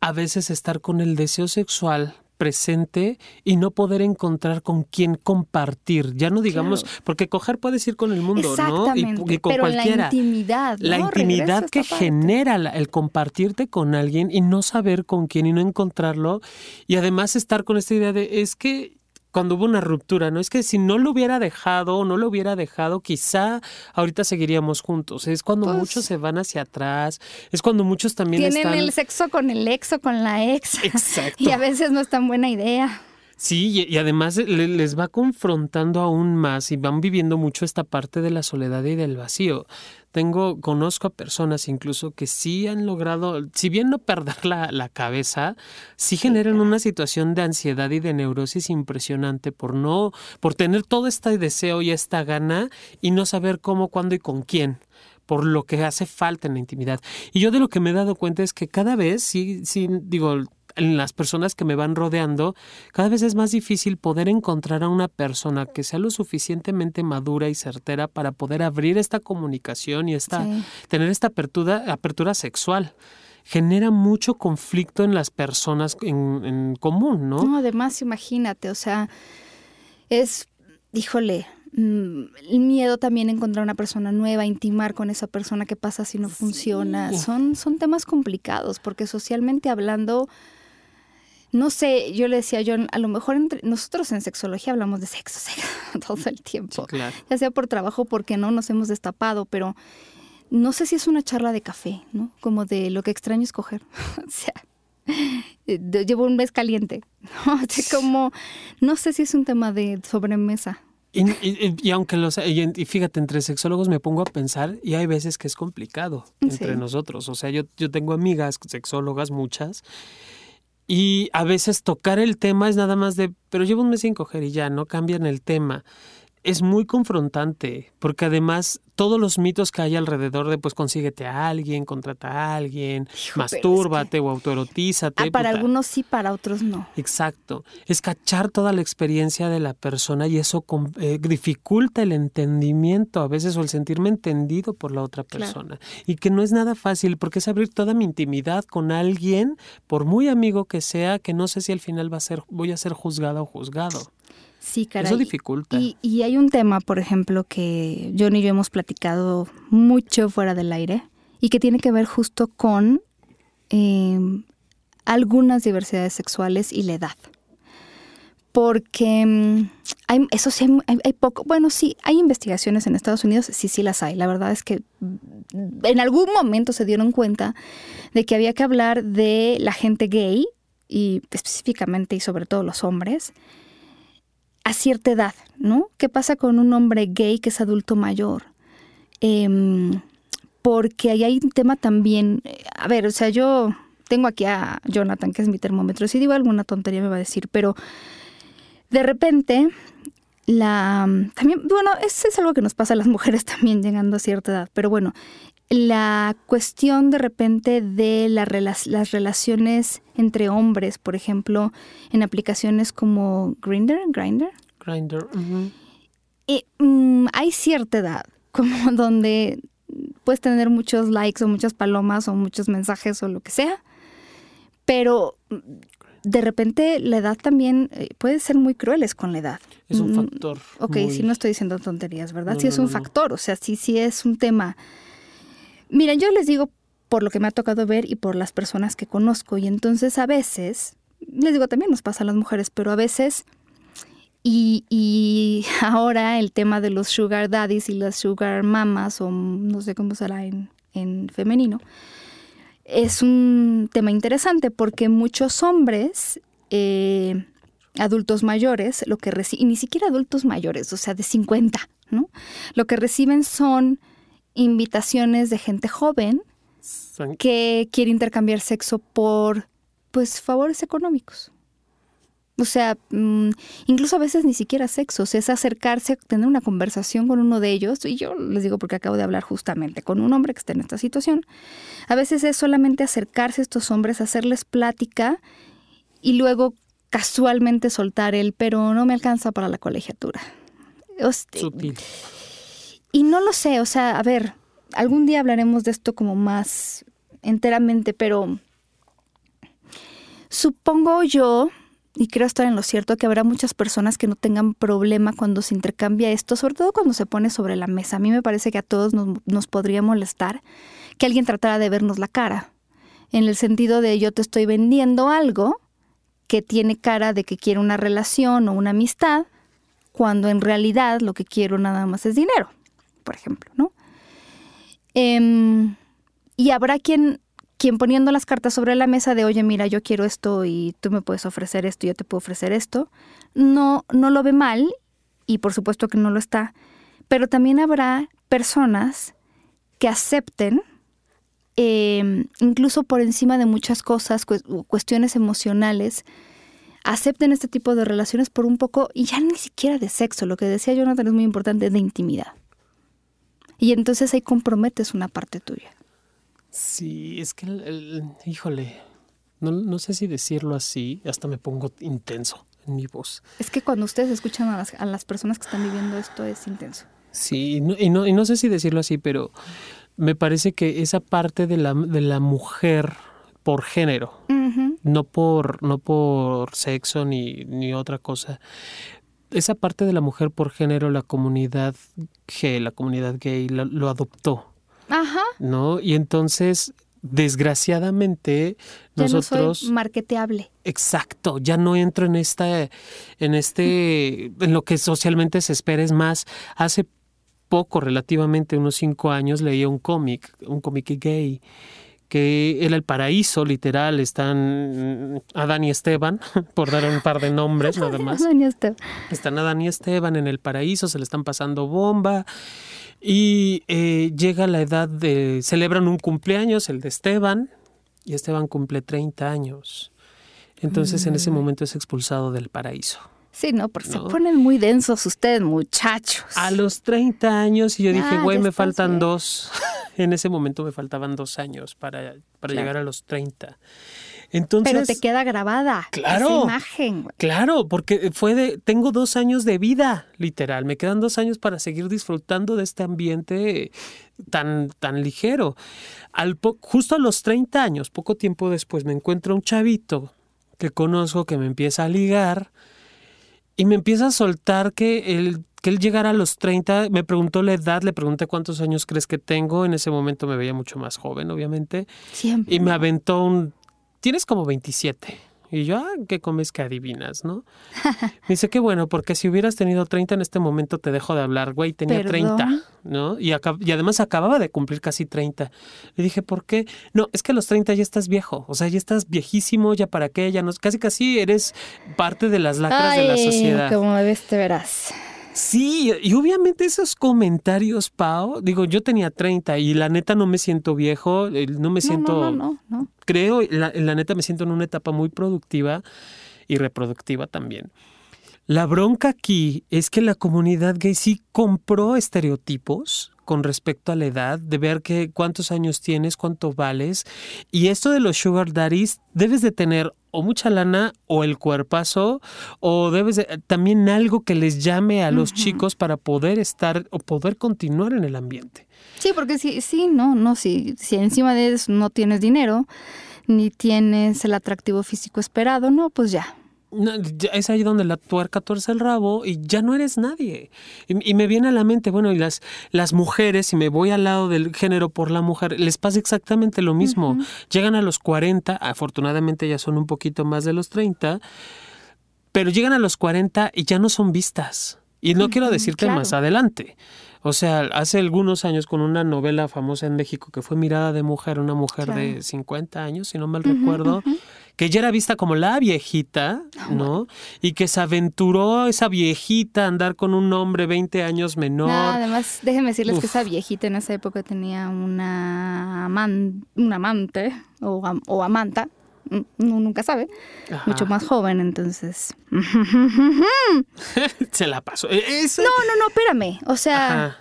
B: a veces estar con el deseo sexual presente y no poder encontrar con quién compartir. Ya no digamos, porque coger puedes ir con el mundo, ¿no? Y, y con
A: pero
B: cualquiera.
A: La intimidad.
B: La intimidad que genera el compartirte con alguien y no saber con quién y no encontrarlo. Y además estar con esta idea de es que cuando hubo una ruptura, ¿no? Es que si no lo hubiera dejado o no lo hubiera dejado, quizá ahorita seguiríamos juntos. Es cuando
A: Pues
B: muchos se van hacia atrás, es cuando muchos también
A: Tienen
B: están...
A: el sexo con el ex o con la ex.
B: Exacto. *laughs*
A: y a veces no es tan buena idea.
B: Sí, y, y además le- les va confrontando aún más y van viviendo mucho esta parte de la soledad y del vacío. Tengo, conozco a personas incluso que sí han logrado, si bien no perder la, la cabeza, sí generan una situación de ansiedad y de neurosis impresionante por no, por tener todo este deseo y esta gana y no saber cómo, cuándo y con quién por lo que hace falta en la intimidad. Y yo de lo que me he dado cuenta es que cada vez, sí, sí, digo, en las personas que me van rodeando, cada vez es más difícil poder encontrar a una persona que sea lo suficientemente madura y certera para poder abrir esta comunicación y esta,
A: Sí.
B: tener esta apertura, apertura sexual. Genera mucho conflicto en las personas en, en común, ¿no?
A: No, además, imagínate, o sea, es, híjole, mm, el miedo también a encontrar una persona nueva, intimar con esa persona, qué pasa si no funciona. Son, son temas complicados, porque socialmente hablando, no sé, yo le decía a John, a lo mejor entre nosotros en sexología hablamos de sexo, *laughs* sexo todo el tiempo.
B: Claro.
A: Ya sea por trabajo, porque no nos hemos destapado, pero no sé si es una charla de café, ¿no? Como de lo que extraño es coger. *laughs* o sea, eh, llevo un mes caliente. *laughs* ¿no? O sea, como, no sé si es un tema de sobremesa.
B: Y, y- y aunque los y, fíjate, entre sexólogos me pongo a pensar y hay veces que es complicado entre nosotros. O sea, yo, yo tengo amigas sexólogas, muchas, y a veces tocar el tema es nada más de, pero llevo un mes sin coger y ya, no cambian el tema. Es muy confrontante, porque además todos los mitos que hay alrededor de, pues consíguete a alguien, contrata a alguien,
A: es
B: mastúrbate o autoerotízate.
A: Ah, para
B: puta.
A: algunos sí, para otros no.
B: Exacto. Es cachar toda la experiencia de la persona y eso eh, dificulta el entendimiento a veces o el sentirme entendido por la otra
A: Claro.
B: persona. Y que no es nada fácil porque es abrir toda mi intimidad con alguien, por muy amigo que sea, que no sé si al final va a ser, voy a ser juzgada o juzgado.
A: Sí, caray.
B: Eso dificulta.
A: Y, y hay un tema, por ejemplo, que John y yo hemos platicado mucho fuera del aire y que tiene que ver justo con eh, algunas diversidades sexuales y la edad. Porque mm, hay, eso sí, hay, hay- hay poco, bueno, sí, hay investigaciones en Estados Unidos, sí, sí las hay. La verdad es que mm, en algún momento se dieron cuenta de que había que hablar de la gente gay y específicamente y sobre todo los hombres a cierta edad, ¿no? ¿Qué pasa con un hombre gay que es adulto mayor? Em, porque ahí hay un tema también, eh, a ver, o sea, yo tengo aquí a Jonathan, que es mi termómetro, si digo alguna tontería me va a decir, pero de repente la también, bueno, eso es algo que nos pasa a las mujeres *laughs* también llegando a cierta edad, pero bueno, la cuestión de repente de la las relaciones entre hombres, por ejemplo, en aplicaciones como Grindr, Grindr,
B: Grindr. ujú.
A: eh, mm, hay cierta edad *laughs* como donde puedes tener muchos likes o muchas palomas o muchos mensajes o lo que sea, pero mm, de repente la edad también eh, puede ser muy crueles con la edad.
B: Es un
A: Mm,
B: factor.
A: Ok,
B: muy-
A: sí no estoy diciendo tonterías, ¿verdad?
B: No,
A: sí
B: no,
A: es un
B: no.
A: factor, o sea, sí, sí es un tema. Mira, yo les digo por lo que me ha tocado ver y por las personas que conozco, y entonces a veces, les digo también nos pasa a las mujeres, pero a veces, y, y *laughs* ahora el tema de los sugar daddies y las sugar mamas, o no sé cómo será en, en femenino, es un tema interesante porque muchos hombres eh, adultos mayores, lo que reciben, y ni siquiera adultos mayores, o sea, de 50, ¿no? Lo que reciben son invitaciones de gente joven que quiere intercambiar sexo por, pues, favores económicos. O sea, mm, incluso a veces ni siquiera sexo, o sea, es acercarse, tener una conversación con uno de ellos, y yo les digo porque acabo de hablar justamente con un hombre que está en esta situación. A veces es solamente acercarse a estos hombres, hacerles plática y luego casualmente soltar el, pero no me alcanza para la colegiatura.
B: Sutil.
A: Y no lo sé, o sea, a ver, algún día hablaremos de esto como más enteramente, pero supongo yo, y creo estar en lo cierto, que habrá muchas personas que no tengan problema cuando se intercambia esto, sobre todo cuando se pone sobre la mesa. A mí me parece que a todos nos, nos podría molestar que alguien tratara de vernos la cara, en el sentido de yo te estoy vendiendo algo que tiene cara de que quiere una relación o una amistad, cuando en realidad lo que quiero nada más es dinero, por ejemplo, ¿no? Em, y habrá quien, quien poniendo las cartas sobre la mesa de, oye, mira, yo quiero esto y tú me puedes ofrecer esto yo te puedo ofrecer esto, no, no lo ve mal y por supuesto que no lo está, pero también habrá personas que acepten, em, incluso por encima de muchas cosas, cuestiones emocionales, acepten este tipo de relaciones por un poco, y ya ni siquiera de sexo, lo que decía Jonathan es muy importante, de intimidad. Y entonces ahí comprometes una parte tuya.
B: Sí, es que, híjole, no, no, sé si decirlo así, hasta me pongo intenso en mi voz.
A: Es que cuando ustedes escuchan a las, a las personas que están viviendo esto es intenso.
B: Sí, y no, y no, y no sé si decirlo así, pero me parece que esa parte de la, de la mujer por género, no, por, no por sexo ni, ni otra cosa. Esa parte de la mujer por género, la comunidad G, la comunidad gay, lo, adoptó.
A: Ajá.
B: ¿No? Y entonces desgraciadamente nosotros
A: no soy marketeable.
B: Exacto, ya no entro en esta en este en lo que socialmente se espera es más hace poco relativamente unos cinco años leía un cómic, un cómic gay que era el paraíso, literal, están Adán y Esteban, *laughs* por dar un par de nombres nada *laughs* más.
A: Adán y Esteban.
B: Están Adán y Esteban en el paraíso, se le están pasando bomba y eh, llega la edad de, celebran un cumpleaños, el de Esteban, y Esteban cumple 30 años. Entonces en ese mm. momento es expulsado del paraíso.
A: Sí, no, porque se ponen muy densos ustedes, muchachos.
B: A los 30 años y yo dije, güey, me faltan dos. *laughs* en ese momento me faltaban dos años para, para llegar a los 30. Entonces,
A: Pero te queda grabada
B: claro,
A: esa imagen.
B: Claro, porque fue de, tengo dos años de vida, literal. Me quedan dos años para seguir disfrutando de este ambiente tan, tan ligero. Al justo a los 30 años, poco tiempo después, me encuentro un chavito que conozco que me empieza a ligar y me empieza a soltar que él, que él llegara a los 30, me preguntó la edad, le pregunté cuántos años crees que tengo, en ese momento me veía mucho más joven, obviamente.
A: Siempre.
B: Y me aventó un, tienes como 27. Y yo, ah, ¿qué comes que adivinas, no? *laughs* Me dice, qué bueno, porque si hubieras tenido 30 en este momento te dejo de hablar, güey, tenía 30, ¿no? Y, y además acababa de cumplir casi 30. Le dije, ¿por qué? No, es que a los 30 ya estás viejo, o sea, ya estás viejísimo, ya para qué, ya no, casi casi eres parte de las lacras de la sociedad.
A: Como ves, te verás.
B: Sí, y obviamente esos comentarios, Pau, digo, yo tenía 30 y la neta no me siento viejo, no me siento...
A: No, no, no,
B: Creo, la, la neta me siento en una etapa muy productiva y reproductiva también. La bronca aquí es que la comunidad gay sí compró estereotipos con respecto a la edad, de ver que cuántos años tienes, cuánto vales. Y esto de los sugar daddies, debes de tener o mucha lana o el cuerpazo o debes de, también algo que les llame a los chicos para poder estar o poder continuar en el ambiente.
A: Sí, porque sí, sí, no, no, si, si encima de eso no tienes dinero, ni tienes el atractivo físico esperado, no, pues ya,
B: es ahí donde la tuerca tuerce el rabo y ya no eres nadie. Y, me viene a la mente, bueno, y las, las mujeres, si me voy al lado del género por la mujer, les pasa exactamente lo mismo. Llegan a los 40, afortunadamente ya son un poquito más de los 30, pero llegan a los 40 y ya no son vistas. Y no quiero decirte más adelante. O sea, hace algunos años con una novela famosa en México que fue Mirada de Mujer, una mujer de 50 años, si no mal recuerdo, que ya era vista como la viejita, ah, ¿no? Y que se aventuró esa viejita a andar con un hombre 20 años menor.
A: además, déjenme decirles que esa viejita en esa época tenía una, un amante o, o amanta, uno nunca sabe, mucho más joven, entonces. *laughs*
B: Se la pasó. E,
A: no, no, no, espérame. O sea,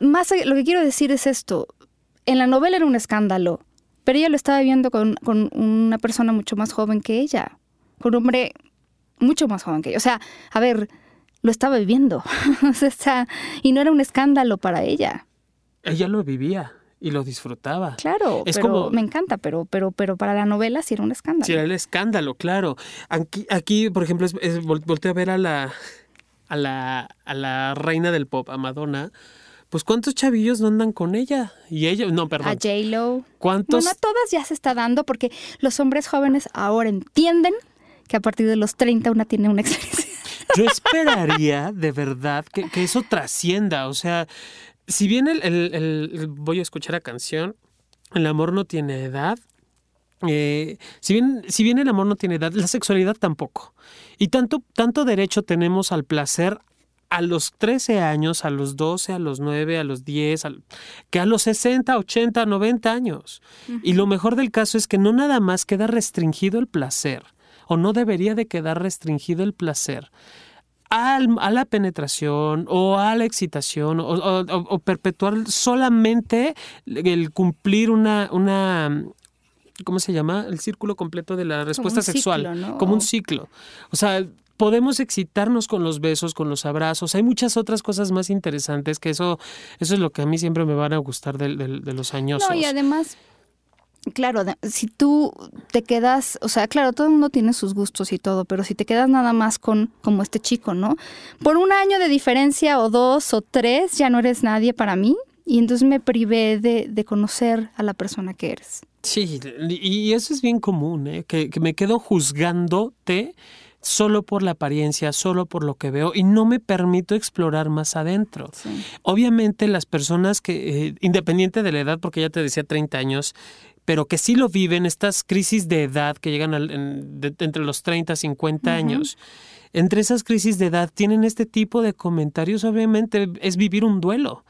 A: más lo que quiero decir es esto. En la novela era un escándalo pero ella lo estaba viendo con, una persona mucho más joven que ella, con un hombre mucho más joven que ella. O sea, a ver, lo estaba viviendo. *laughs* o sea, y no era un escándalo para ella.
B: Ella lo vivía y lo disfrutaba.
A: Claro, es como, me encanta, pero, pero, pero para la novela sí era un escándalo.
B: Sí era el escándalo, claro. Aquí, aquí por ejemplo, es, volteo a ver a la, a la, a la reina del pop, a Madonna pues ¿cuántos chavillos no andan con ella? Y ella, no, perdón.
A: A J-Lo.
B: ¿Cuántos?
A: Bueno, a todas ya se está dando porque los hombres jóvenes ahora entienden que a partir de los 30 una tiene una experiencia.
B: Yo esperaría de verdad que, eso trascienda. O sea, si bien el, voy a escuchar la canción, el amor no tiene edad. Eh, si, bien, si bien el amor no tiene edad, la sexualidad tampoco. Y tanto, tanto derecho tenemos al placer a los 13 años, a los 12, a los 9, a los 10, que a los 60, 80, 90 años. Y lo mejor del caso es que no nada más queda restringido el placer, o no debería de quedar restringido el placer a la penetración o a la excitación o, perpetuar solamente el cumplir una, una ¿cómo se llama? El círculo completo de la respuesta sexual, como un ciclo. O sea, podemos excitarnos con los besos, con los abrazos. Hay muchas otras cosas más interesantes que eso, eso es lo que a mí siempre me van a gustar de, los años.
A: No, y además, claro, si tú te quedas, o sea, claro, todo el mundo tiene sus gustos y todo, pero si te quedas nada más con como este chico, ¿no? Por un año de diferencia o dos o tres, ya no eres nadie para mí. Y entonces me privé de, de conocer a la persona que eres.
B: Sí, y eso es bien común, ¿eh? que, que me quedo juzgándote solo por la apariencia, solo por lo que veo y no me permito explorar más adentro. Obviamente las personas que, eh, independiente de la edad, porque ya te decía 30 años, pero que sí lo viven, estas crisis de edad que llegan entre los 30 y 50 años, entre esas crisis de edad tienen este tipo de comentarios, obviamente es vivir un duelo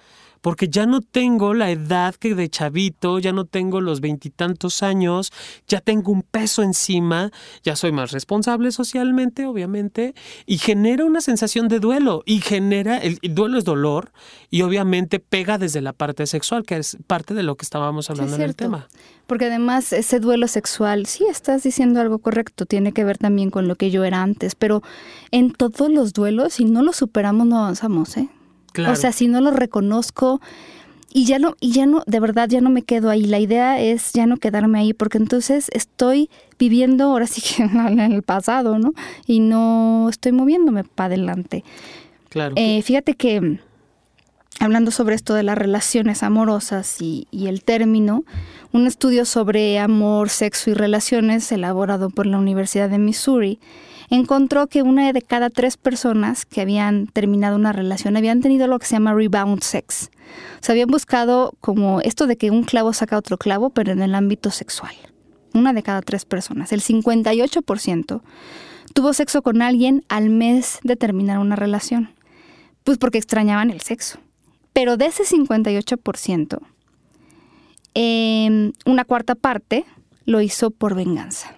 B: porque ya no tengo la edad que de chavito, ya no tengo los veintitantos años, ya tengo un peso encima, ya soy más responsable socialmente, obviamente, y genera una sensación de duelo, y genera, el, duelo es dolor, y obviamente pega desde la parte sexual, que es parte de lo que estábamos hablando en el tema.
A: Porque además ese duelo sexual, sí, estás diciendo algo correcto, tiene que ver también con lo que yo era antes, pero en todos los duelos, si no los superamos, no avanzamos, ¿eh? O sea, si no lo reconozco y ya no, y ya no, de verdad ya no me quedo ahí. La idea es ya no quedarme ahí, porque entonces estoy viviendo ahora sí que *laughs* en el pasado, ¿no? Y no estoy moviéndome para adelante.
B: Claro.
A: Eh, fíjate que hablando sobre esto de las relaciones amorosas y, y, el término, un estudio sobre amor, sexo y relaciones elaborado por la Universidad de Missouri encontró que una de cada tres personas que habían terminado una relación habían tenido lo que se llama rebound sex. O sea, habían buscado como esto de que un clavo saca otro clavo, pero en el ámbito sexual. Una de cada tres personas, el 58%, tuvo sexo con alguien al mes de terminar una relación. Pues porque extrañaban el sexo. Pero de ese 58%, em, una cuarta parte lo hizo por venganza.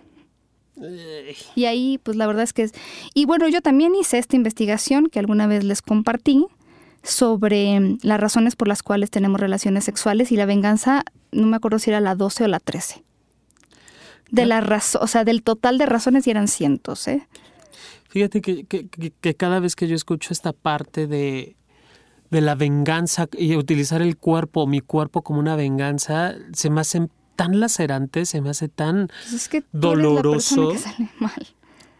A: Y ahí, pues la verdad es que es... Y bueno, yo también hice esta investigación que alguna vez les compartí sobre mm, las razones por las cuales tenemos relaciones sexuales y la venganza, no me acuerdo si era la 12 o la 13. De la razón, o sea, del total de razones y eran cientos, ¿eh?
B: Fíjate que, que, que, cada vez que yo escucho esta parte de, de la venganza y utilizar el cuerpo, mi cuerpo como una venganza, se me hace tan lacerante, se me hace tan
A: pues es que
B: doloroso.
A: que sale mal.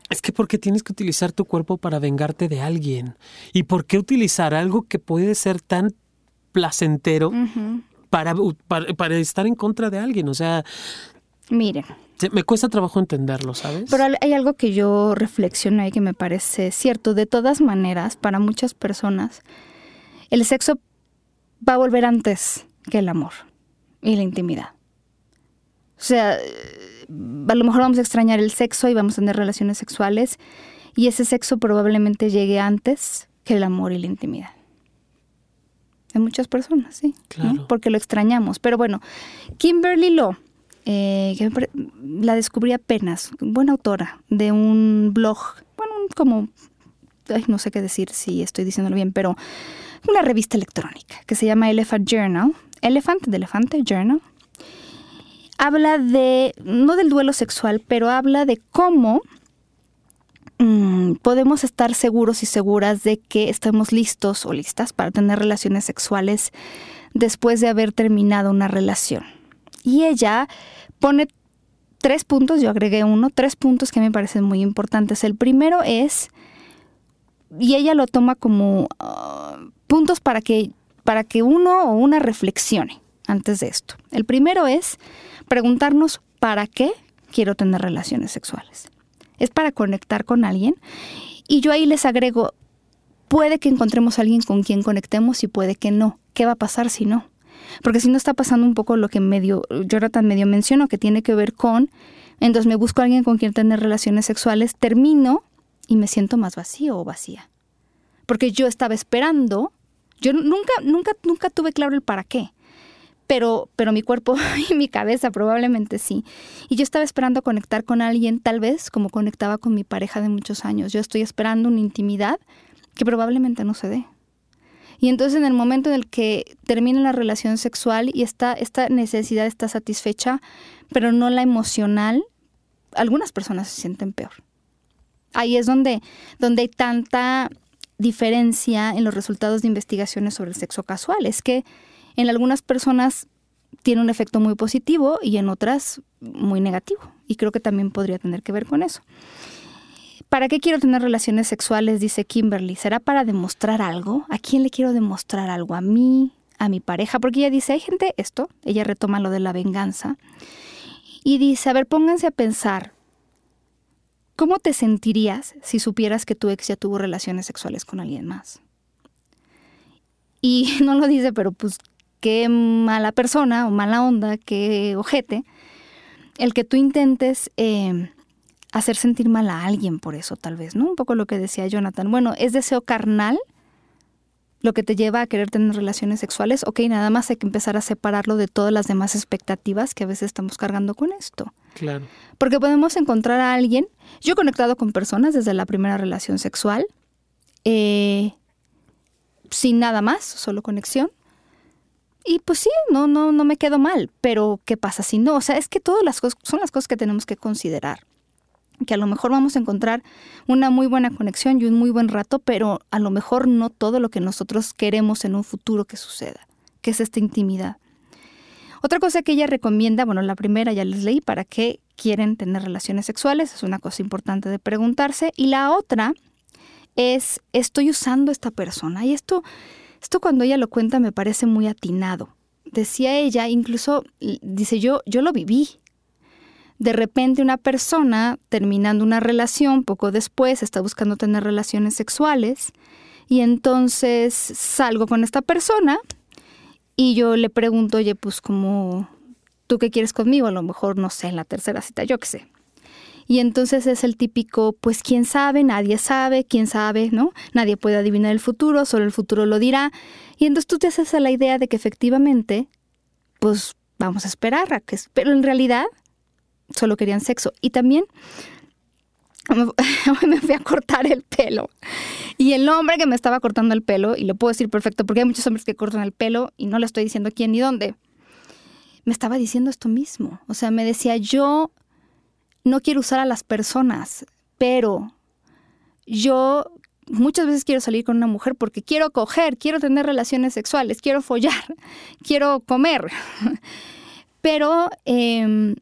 B: Es que ¿por qué tienes que utilizar tu cuerpo para vengarte de alguien? ¿Y por qué utilizar algo que puede ser tan placentero para, para, estar en contra de alguien? O sea...
A: Miren.
B: Me cuesta trabajo entenderlo, ¿sabes?
A: Pero hay algo que yo reflexiono y que me parece cierto. De todas maneras, para muchas personas, el sexo va a volver antes que el amor y la intimidad. O sea, a lo mejor vamos a extrañar el sexo y vamos a tener relaciones sexuales y ese sexo probablemente llegue antes que el amor y la intimidad. En muchas personas, sí.
B: Claro.
A: Porque lo extrañamos. Pero bueno, Kimberly Law, eh, la descubrí apenas, buena autora de un blog, bueno, como, no sé qué decir si estoy diciéndolo bien, pero una revista electrónica que se llama Elephant Journal, Elephant de Elefante Journal, habla de, no del duelo sexual, pero habla de cómo mm, podemos estar seguros y seguras de que estamos listos o listas para tener relaciones sexuales después de haber terminado una relación. Y ella pone tres puntos, yo agregué uno, tres puntos que me parecen muy importantes. El primero es, y ella lo toma como ah, puntos para que, para que uno o una reflexione antes de esto. El primero es preguntarnos para qué quiero tener relaciones sexuales. es para conectar con alguien. Y yo ahí les agrego, puede que encontremos a alguien con quien conectemos y puede que no. ¿Qué va a pasar si no? Porque si no está pasando un poco lo que medio, Jonathan medio mencionó, que tiene que ver con, entonces me busco a alguien con quien tener relaciones sexuales, termino y me siento más vacío o vacía. Porque yo estaba esperando, yo nunca, nunca, nunca tuve claro el para qué pero, pero mi cuerpo *laughs* y mi cabeza probablemente sí. Y yo estaba esperando conectar con alguien, tal vez como conectaba con mi pareja de muchos años. Yo estoy esperando una intimidad que probablemente no se dé. Y entonces en el momento en el que termina la relación sexual y esta, esta necesidad está satisfecha, pero no la emocional, algunas personas se sienten peor. Ahí es donde, donde hay tanta diferencia en los resultados de investigaciones sobre el sexo casual. Es que en algunas personas tiene un efecto muy positivo y en otras muy negativo. Y creo que también podría tener que ver con eso. ¿Para qué quiero tener relaciones sexuales? Dice Kimberly. ¿Será para demostrar algo? ¿A quién le quiero demostrar algo? ¿A mí? ¿A mi pareja? Porque ella dice, hay gente, esto, ella retoma lo de la venganza. Y dice, a ver, pónganse a pensar, ¿cómo te sentirías si supieras que tu ex ya tuvo relaciones sexuales con alguien más? Y *laughs* no lo dice, pero pues qué mala persona o mala onda, qué ojete, el que tú intentes eh, hacer sentir mal a alguien por eso, tal vez, ¿no? Un poco lo que decía Jonathan. Bueno, ¿es deseo carnal lo que te lleva a querer tener relaciones sexuales? Ok, nada más hay que empezar a separarlo de todas las demás expectativas que a veces estamos cargando con esto.
B: Claro.
A: Porque podemos encontrar a alguien. Yo he conectado con personas desde la primera relación sexual, eh, sin nada más, solo conexión. Y pues sí, no, no, no me quedo mal, pero ¿qué pasa si no? O sea, es que todas las cosas son las cosas que tenemos que considerar. Que a lo mejor vamos a encontrar una muy buena conexión y un muy buen rato, pero a lo mejor no todo lo que nosotros queremos en un futuro que suceda, que es esta intimidad. Otra cosa que ella recomienda, bueno, la primera ya les leí, para qué quieren tener relaciones sexuales, es una cosa importante de preguntarse. Y la otra es, estoy usando esta persona. Y esto esto cuando ella lo cuenta me parece muy atinado. Decía ella, incluso, dice yo, yo lo viví. De repente una persona, terminando una relación, poco después está buscando tener relaciones sexuales y entonces salgo con esta persona y yo le pregunto, oye, pues como, ¿tú qué quieres conmigo? A lo mejor, no sé, en la tercera cita, yo qué sé. Y entonces es el típico, pues quién sabe, nadie sabe, quién sabe, ¿no? Nadie puede adivinar el futuro, solo el futuro lo dirá. Y entonces tú te haces a la idea de que efectivamente, pues vamos a esperar a que... Pero en realidad solo querían sexo. Y también *laughs* *laughs* me fui a cortar el pelo. Y el hombre que me estaba cortando el pelo, y lo puedo decir perfecto porque hay muchos hombres que cortan el pelo y no le estoy diciendo quién ni dónde, me estaba diciendo esto mismo. O sea, me decía, yo no quiero usar a las personas, pero yo muchas veces quiero salir con una mujer porque quiero coger, quiero tener relaciones sexuales, quiero follar, *laughs* quiero comer. *laughs* Pero em,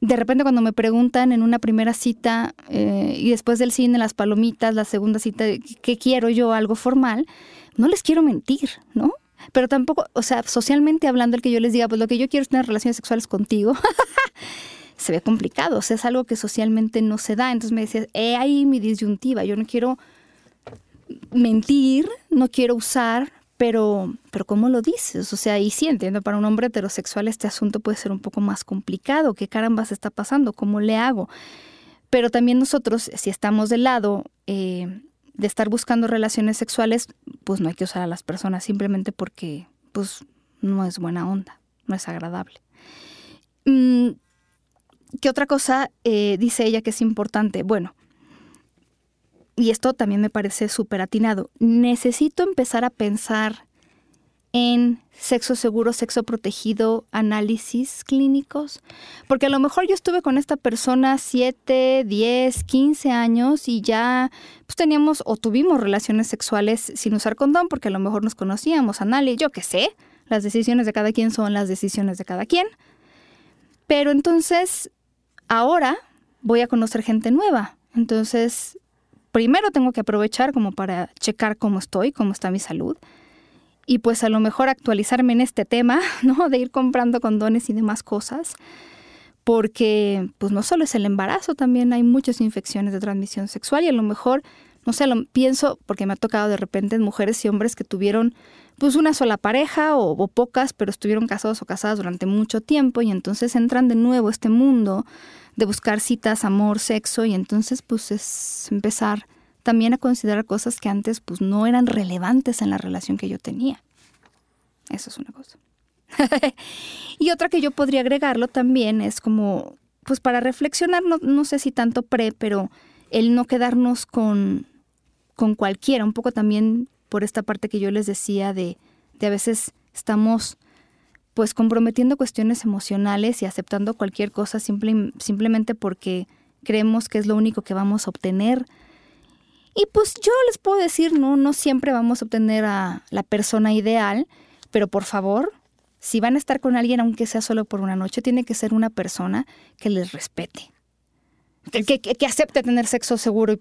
A: de repente cuando me preguntan en una primera cita eh, y después del cine, las palomitas, la segunda cita, ¿qué quiero yo? Algo formal, no les quiero mentir, ¿no? Pero tampoco, o sea, socialmente hablando, el que yo les diga, pues lo que yo quiero es tener relaciones sexuales contigo. *laughs* se ve complicado, o sea, es algo que socialmente no se da. Entonces me decía, he ahí mi disyuntiva, yo no quiero mentir, no quiero usar, pero, pero ¿cómo lo dices? O sea, y sí entiendo, para un hombre heterosexual este asunto puede ser un poco más complicado. ¿Qué caramba está pasando? ¿Cómo le hago? Pero también nosotros, si estamos del lado eh, de estar buscando relaciones sexuales, pues no hay que usar a las personas simplemente porque pues no es buena onda, no es agradable. Mm, ¿Qué otra cosa eh, dice ella que es importante? Bueno, y esto también me parece súper atinado. Necesito empezar a pensar en sexo seguro, sexo protegido, análisis clínicos, porque a lo mejor yo estuve con esta persona 7, 10, 15 años y ya pues teníamos o tuvimos relaciones sexuales sin usar condón porque a lo mejor nos conocíamos, análisis, yo qué sé, las decisiones de cada quien son las decisiones de cada quien. Pero entonces ahora voy a conocer gente nueva. Entonces, primero tengo que aprovechar como para checar cómo estoy, cómo está mi salud. Y pues a lo mejor actualizarme en este tema, *laughs* ¿no? De ir comprando condones y demás cosas. porque pues no solo es el embarazo, también hay muchas infecciones de transmisión sexual y a lo mejor, no sé, lo pienso porque me ha tocado de repente en mujeres y hombres que tuvieron pues una sola pareja o, pocas, pero estuvieron casados o casadas durante mucho tiempo y entonces entran de nuevo a este mundo de buscar citas, amor, sexo y entonces pues es empezar también a considerar cosas que antes pues no eran relevantes en la relación que yo tenía. Eso es una cosa. *laughs* y otra que yo podría agregarlo también es como, pues para reflexionar, no, no sé si tanto pre, pero el no quedarnos con, con cualquiera, un poco también por esta parte que yo les decía de, de a veces estamos pues comprometiendo cuestiones emocionales y aceptando cualquier cosa simplemente porque creemos que es lo único que vamos a obtener. Y pues yo les puedo decir, no, no siempre vamos a obtener a la persona ideal, pero por favor, si van a estar con alguien, aunque sea solo por una noche, tiene que ser una persona que les respete. Que, acepte tener sexo seguro,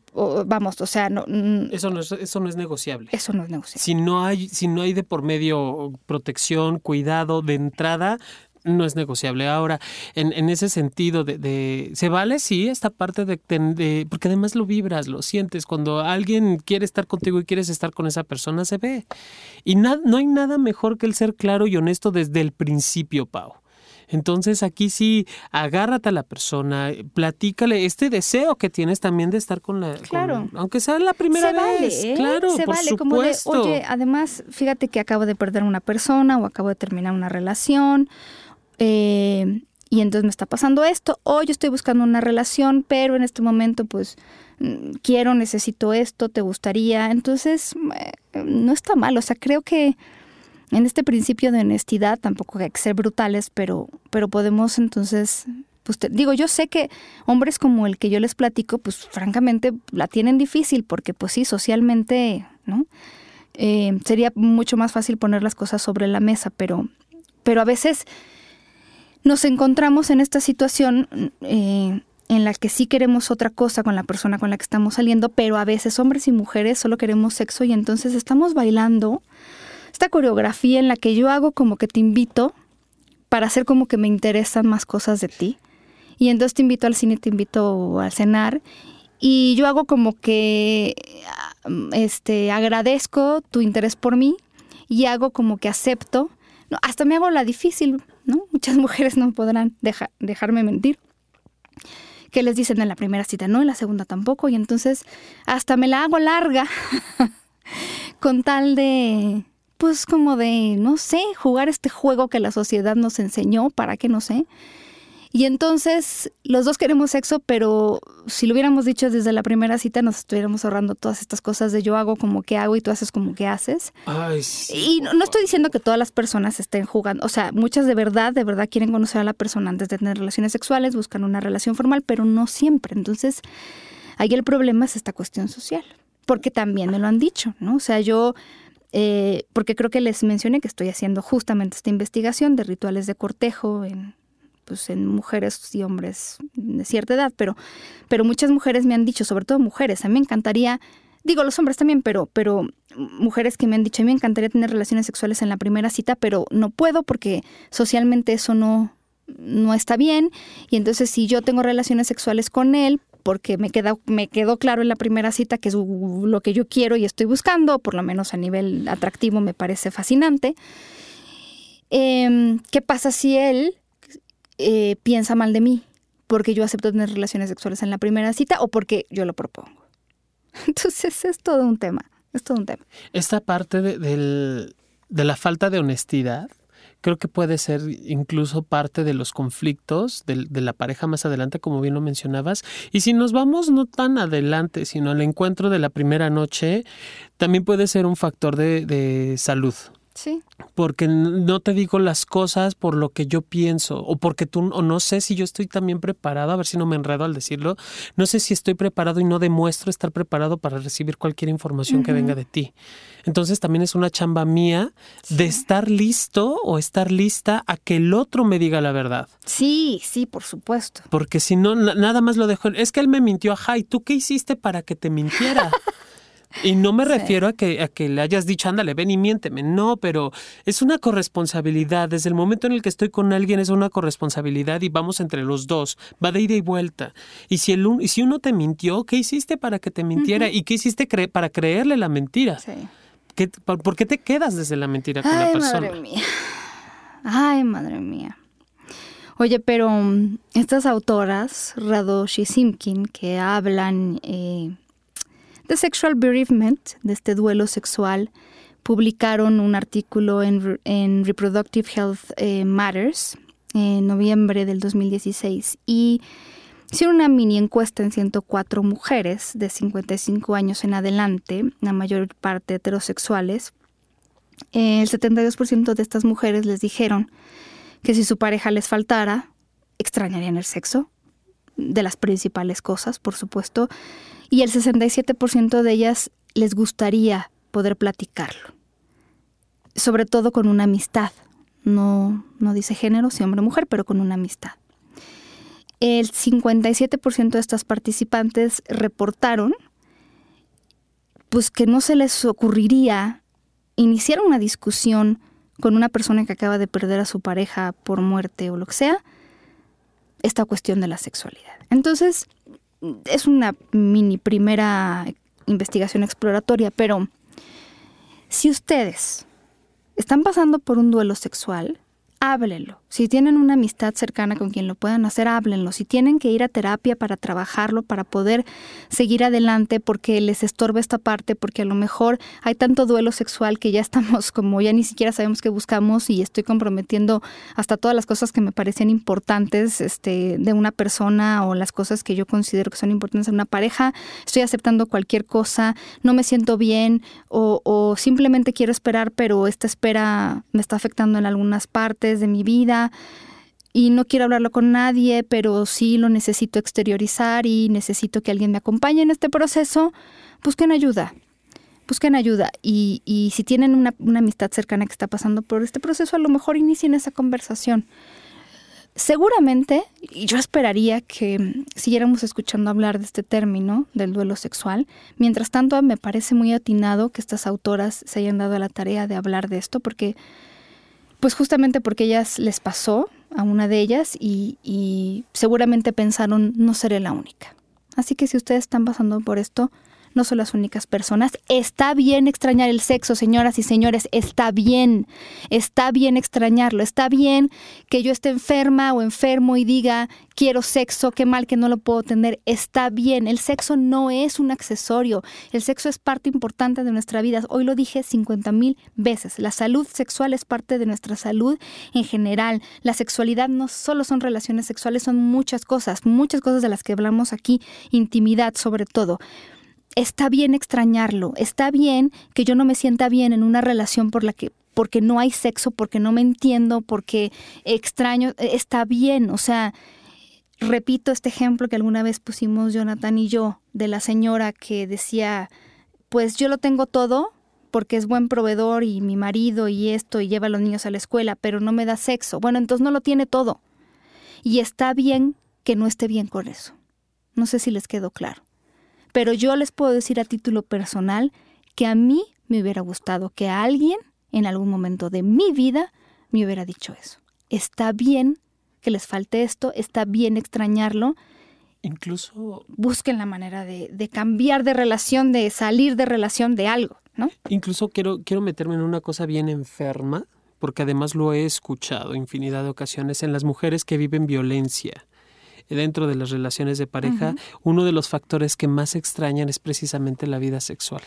A: vamos, o sea, no,
B: eso no es, eso no es negociable.
A: Eso no es negociable.
B: Si no hay, si no hay de por medio protección, cuidado de entrada, no es negociable. Ahora, en, en ese sentido de, ¿Se vale? Sí, esta parte de, de, Porque además lo vibras, lo sientes. Cuando alguien quiere estar contigo y quieres estar con esa persona, se ve. Y no hay nada mejor que el ser claro y honesto desde el principio, Pau. Entonces aquí sí, agárrate a la persona, platícale este deseo que tienes también de estar con la... Claro. aunque sea la primera vez.
A: ¿eh?
B: Claro,
A: Se vale, como de, oye, además, fíjate que acabo de perder una persona o acabo de terminar una relación eh, y entonces me está pasando esto, o yo estoy buscando una relación, pero en este momento pues mm, quiero, necesito esto, te gustaría, entonces eh, no está mal, o sea, creo que en este principio de honestidad tampoco hay que ser brutales, pero, pero podemos entonces, pues digo, yo sé que hombres como el que yo les platico, pues francamente la tienen difícil porque pues sí, socialmente, ¿no? Eh, sería mucho más fácil poner las cosas sobre la mesa, pero, pero a veces nos encontramos en esta situación eh, en la que sí queremos otra cosa con la persona con la que estamos saliendo, pero a veces hombres y mujeres solo queremos sexo y entonces estamos bailando esta coreografía en la que yo hago como que te invito para hacer como que me interesan más cosas de ti. Y entonces te invito al cine, te invito al cenar y yo hago como que este agradezco tu interés por mí y hago como que acepto, hasta me hago la difícil, ¿no? *laughs* Muchas mujeres no podrán dejarme mentir. Que les dicen en la primera cita no, en la segunda tampoco, y entonces hasta me la hago larga *laughs* con tal de, pues como de, no sé, jugar este juego que la sociedad nos enseñó, para que no sé. Y entonces los dos queremos sexo, pero si lo hubiéramos dicho desde la primera cita, nos estuviéramos ahorrando todas estas cosas de yo hago como que hago y tú haces como que haces.
B: Ay, sí,
A: y no, estoy diciendo que todas las personas estén jugando, o sea, muchas de verdad, de verdad quieren conocer a la persona antes de tener relaciones sexuales, buscan una relación formal, pero no siempre. Entonces, ahí el problema es esta cuestión social, porque también me lo han dicho, ¿no? O sea, yo eh, porque creo que les mencioné que estoy haciendo justamente esta investigación de rituales de cortejo en pues en mujeres y hombres de cierta edad, pero, pero muchas mujeres me han dicho, sobre todo mujeres, a mí me encantaría, digo los hombres también, pero, mujeres que me han dicho, a mí me encantaría tener relaciones sexuales en la primera cita, pero no puedo porque socialmente eso no, no está bien, y entonces si yo tengo relaciones sexuales con él, porque me, queda, me quedó claro en la primera cita que es lo que yo quiero y estoy buscando, por lo menos a nivel atractivo me parece fascinante. Em, ¿Qué pasa si él eh, piensa mal de mí porque yo acepto tener relaciones sexuales en la primera cita o porque yo lo propongo. *laughs* Entonces es todo un tema, es todo un tema.
B: Esta parte de, la falta de honestidad creo que puede ser incluso parte de los conflictos de, la pareja más adelante, como bien lo mencionabas. Y si nos vamos no tan adelante, sino al encuentro de la primera noche, también puede ser un factor de, de salud.
A: Sí.
B: Porque no te digo las cosas por lo que yo pienso o porque tú, o no sé si yo estoy también preparado, a ver si no me enredo al decirlo, no sé si estoy preparado y no demuestro estar preparado para recibir cualquier información que venga de ti. Entonces también es una chamba mía de estar listo o estar lista a que el otro me diga la verdad.
A: Sí, sí, por supuesto.
B: Porque si no, nada más lo dejo. Es que él me mintió, ajá, ¿y tú qué hiciste para que te mintiera? *laughs* Y no me refiero a que, a que le hayas dicho, ándale, ven y miénteme. No, pero es una corresponsabilidad. Desde el momento en el que estoy con alguien es una corresponsabilidad y vamos entre los dos. Va de ida y vuelta. Y si, el, y si uno te mintió, ¿qué hiciste para que te mintiera? ¿Y qué hiciste para creerle la mentira? Sí. ¿Por qué te quedas desde la mentira con la persona?
A: Madre mía. Ay, madre mía. Oye, pero mm, estas autoras, Radosh y Simkin, que hablan eh, de sexual bereavement, de este duelo sexual, publicaron un artículo en, Reproductive Health eh, Matters en noviembre del 2016 y hicieron una mini encuesta en 104 mujeres de 55 años en adelante, la mayor parte heterosexuales. El 72% de estas mujeres les dijeron que si su pareja les faltara, extrañarían el sexo, de las principales cosas, por supuesto, y el 67% de ellas les gustaría poder platicarlo, sobre todo con una amistad, no, no dice género, si hombre o mujer, pero con una amistad. El 57% de estas participantes reportaron pues que no se les ocurriría iniciar una discusión con una persona que acaba de perder a su pareja por muerte o lo que sea, esta cuestión de la sexualidad. Entonces, es una mini primera investigación exploratoria, pero si ustedes están pasando por un duelo sexual, háblenlo. Si tienen una amistad cercana con quien lo puedan hacer, háblenlo. Si tienen que ir a terapia para trabajarlo, para poder seguir adelante porque les estorba esta parte, porque a lo mejor hay tanto duelo sexual que ya estamos *laughs* como ya ni siquiera sabemos qué buscamos y estoy comprometiendo hasta todas las cosas que me parecían importantes este, de una persona o las cosas que yo considero que son importantes en una pareja. Estoy aceptando cualquier cosa, no me siento bien o, o simplemente quiero esperar, pero esta espera me está afectando en algunas partes de mi vida y no quiero hablarlo con nadie, pero sí lo necesito exteriorizar y necesito que alguien me acompañe en este proceso, busquen ayuda. Busquen ayuda y, y si tienen una, una amistad cercana que está pasando por este proceso, a lo mejor inicien esa conversación. Seguramente, y yo esperaría que siguiéramos escuchando hablar de este término del duelo sexual. Mientras tanto, me parece muy atinado que estas autoras se hayan dado la tarea de hablar de esto, porque pues justamente porque ellas les pasó a una de ellas y, seguramente pensaron no seré la única. Así que si ustedes están pasando por esto, no son las únicas personas. Está bien extrañar el sexo, señoras y señores, está bien, está bien extrañarlo, está bien que yo esté enferma o enfermo y diga, quiero sexo, qué mal que no lo puedo tener, está bien, el sexo no es un accesorio, el sexo es parte importante de nuestra vida. Hoy lo dije 50 mil veces, la salud sexual es parte de nuestra salud en general. La sexualidad no solo son relaciones sexuales, son muchas cosas, muchas cosas de las que hablamos aquí, intimidad sobre todo está bien extrañarlo, está bien que yo no me sienta bien en una relación por la que porque no hay sexo, porque no me entiendo, porque extraño, está bien, o sea, repito este ejemplo que alguna vez pusimos Jonathan y yo de la señora que decía, pues yo lo tengo todo porque es buen proveedor y mi marido y esto y lleva a los niños a la escuela, pero no me da sexo. Bueno, entonces no lo tiene todo. Y está bien que no esté bien con eso. No sé si les quedó claro. Pero yo les puedo decir a título personal que a mí me hubiera gustado que alguien en algún momento de mi vida me hubiera dicho eso. Está bien que les falte esto, está bien extrañarlo.
B: Incluso...
A: Busquen la manera de, de cambiar de relación, de salir de relación de algo, ¿no?
B: Incluso quiero, quiero meterme en una cosa bien enferma, porque además lo he escuchado infinidad de ocasiones en las mujeres que viven violencia dentro de las relaciones de pareja, uno de los factores que más extrañan es precisamente la vida sexual.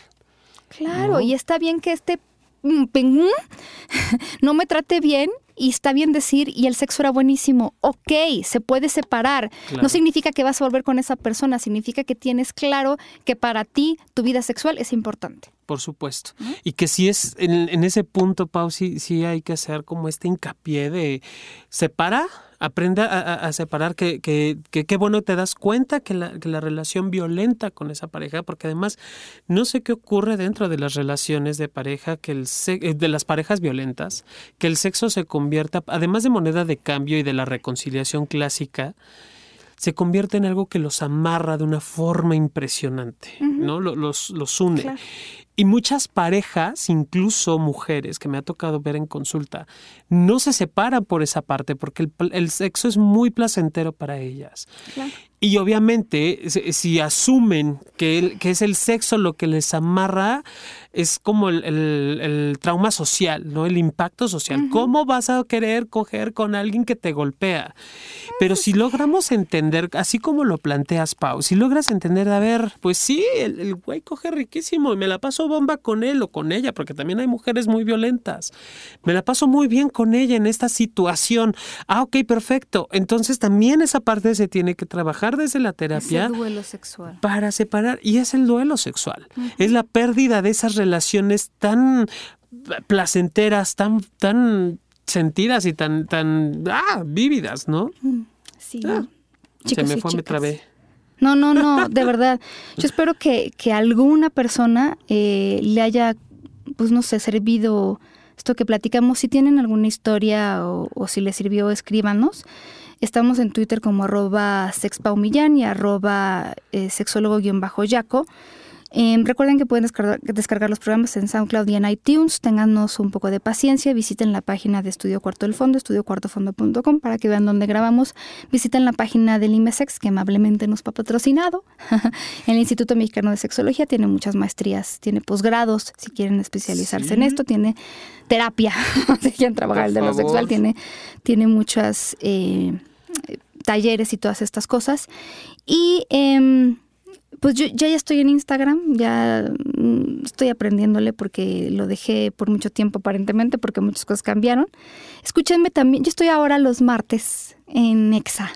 A: Claro, y está bien que este *laughs* no me trate bien y está bien decir, y el sexo era buenísimo, ok, se puede separar. No significa que vas a volver con esa persona, significa que tienes claro que para ti tu vida sexual es importante.
B: Por supuesto. Y que si es en, ese punto, Pau, sí, sí hay que hacer como este hincapié de separa aprende a, separar que qué bueno te das cuenta que la, que la, relación violenta con esa pareja, porque además no sé qué ocurre dentro de las relaciones de pareja, que el eh, de las parejas violentas, que el sexo se convierta, además de moneda de cambio y de la reconciliación clásica, se convierte en algo que los amarra de una forma impresionante, ¿no? Los, los une. Y muchas parejas, incluso mujeres que me ha tocado ver en consulta, no se separan por esa parte porque el, sexo es muy placentero para ellas. Y obviamente, si asumen que, que, es el sexo lo que les amarra, es como el, trauma social, ¿no? El impacto social. ¿Cómo vas a querer coger con alguien que te golpea? Pero si logramos entender, así como lo planteas, Pau, si logras entender, a ver, pues sí, el, el güey coge riquísimo y me la paso bomba con él o con ella, porque también hay mujeres muy violentas. Me la paso muy bien con ella en esta situación. Ah, ok, perfecto. Entonces también esa parte se tiene que trabajar desde la terapia.
A: duelo sexual.
B: Para separar. Y es el duelo sexual. Es la pérdida de esas relaciones tan placenteras, tan, tan sentidas y tan, tan ah, vívidas, ¿no?
A: Sí.
B: Ah, se me fue, me trabé.
A: No, no, no, de verdad. Yo espero que, que alguna persona eh, le haya, pues no sé, servido esto que platicamos. Si tienen alguna historia o, o si les sirvió, escríbanos. Estamos en Twitter como arroba sexpaumillán y arroba eh, sexólogo-yaco. Em, recuerden que pueden descargar, los programas en SoundCloud y en iTunes. Téngannos un poco de paciencia. Visiten la página de Estudio Cuarto del Fondo, estudiocuartofondo.com, para que vean dónde grabamos. Visiten la página del IMESEX, que amablemente nos ha patrocinado. *laughs* el Instituto Mexicano de Sexología tiene muchas maestrías, tiene posgrados, si quieren especializarse en esto. Tiene terapia, *laughs* si quieren trabajar el de lo sexual. Tiene, tiene muchas eh, talleres y todas estas cosas. Y... Eh, pues yo, ya estoy en Instagram, ya mm, estoy aprendiéndole porque lo dejé por mucho tiempo aparentemente porque muchas cosas cambiaron. Escúchenme también, yo estoy ahora los martes en Exa,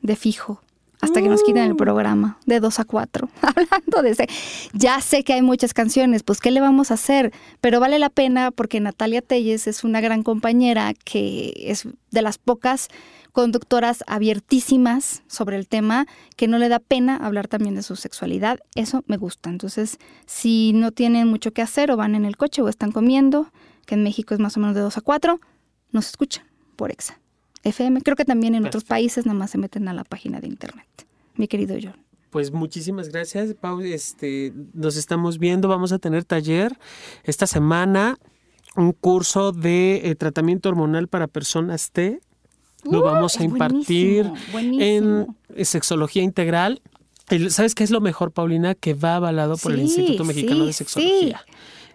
A: de fijo, hasta que nos quiten el mm. programa, de 2 a 4, *laughs* hablando de ese. Ya sé que hay muchas canciones, pues ¿qué le vamos a hacer? Pero vale la pena porque Natalia Telles es una gran compañera que es de las pocas conductoras abiertísimas sobre el tema, que no le da pena hablar también de su sexualidad. Eso me gusta. Entonces, si no tienen mucho que hacer o van en el coche o están comiendo, que en México es más o menos de 2 a 4, nos escuchan por EXA. FM. Creo que también en otros países nada más se meten a la página de internet. Mi querido John.
B: Pues muchísimas gracias, Pau. Este, nos estamos viendo. Vamos a tener taller esta semana, un curso de eh, tratamiento hormonal para personas T lo vamos a impartir en sexología integral. ¿Sabes qué es lo mejor, Paulina? Que va avalado por el Instituto Mexicano de Sexología.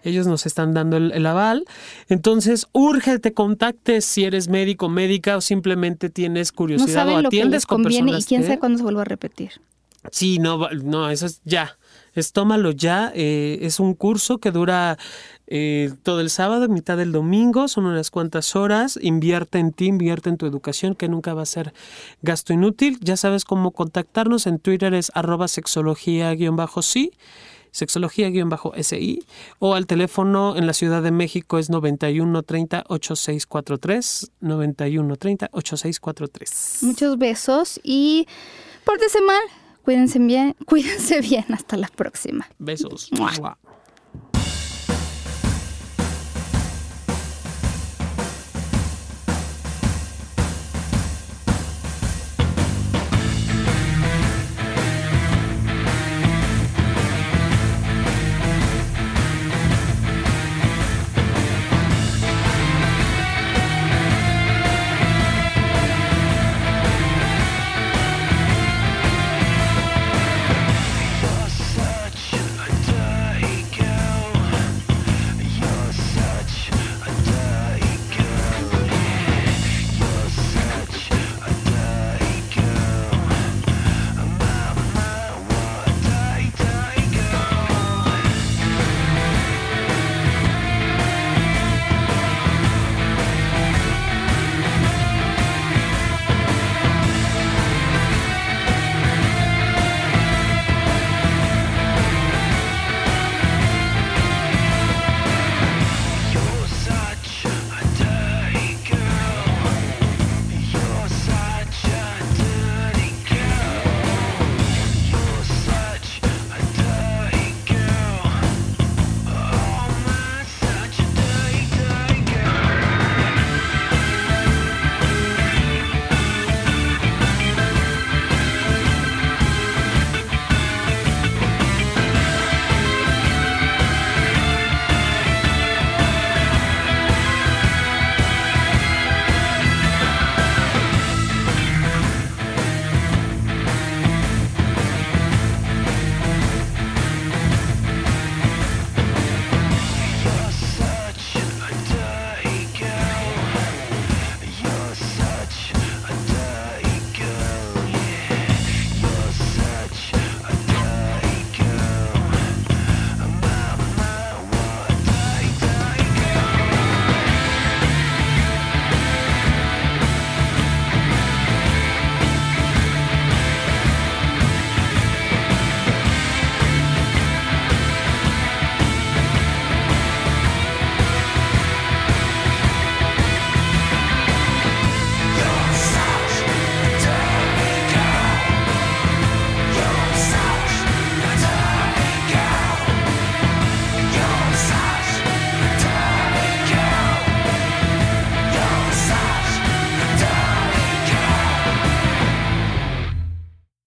B: Ellos nos están dando el, aval. Entonces, urge, te contactes si eres médico, médica o simplemente tienes curiosidad o atiendes con personas.
A: Y quién sabe cuándo se vuelva a repetir.
B: Sí, no, no, eso es ya. Es tómalo ya. Eh, es un curso que dura eh, todo el sábado, mitad del domingo, son unas cuantas horas. Invierte en ti, invierte en tu educación, que nunca va a ser gasto inútil. Ya sabes cómo contactarnos. En Twitter es arroba sexología-sí sexología-SI o al teléfono en la Ciudad de México es 9130 8643 9130 8643.
A: Muchos besos y pórtese mal, cuídense bien, *laughs* cuídense bien, hasta la próxima.
B: Besos.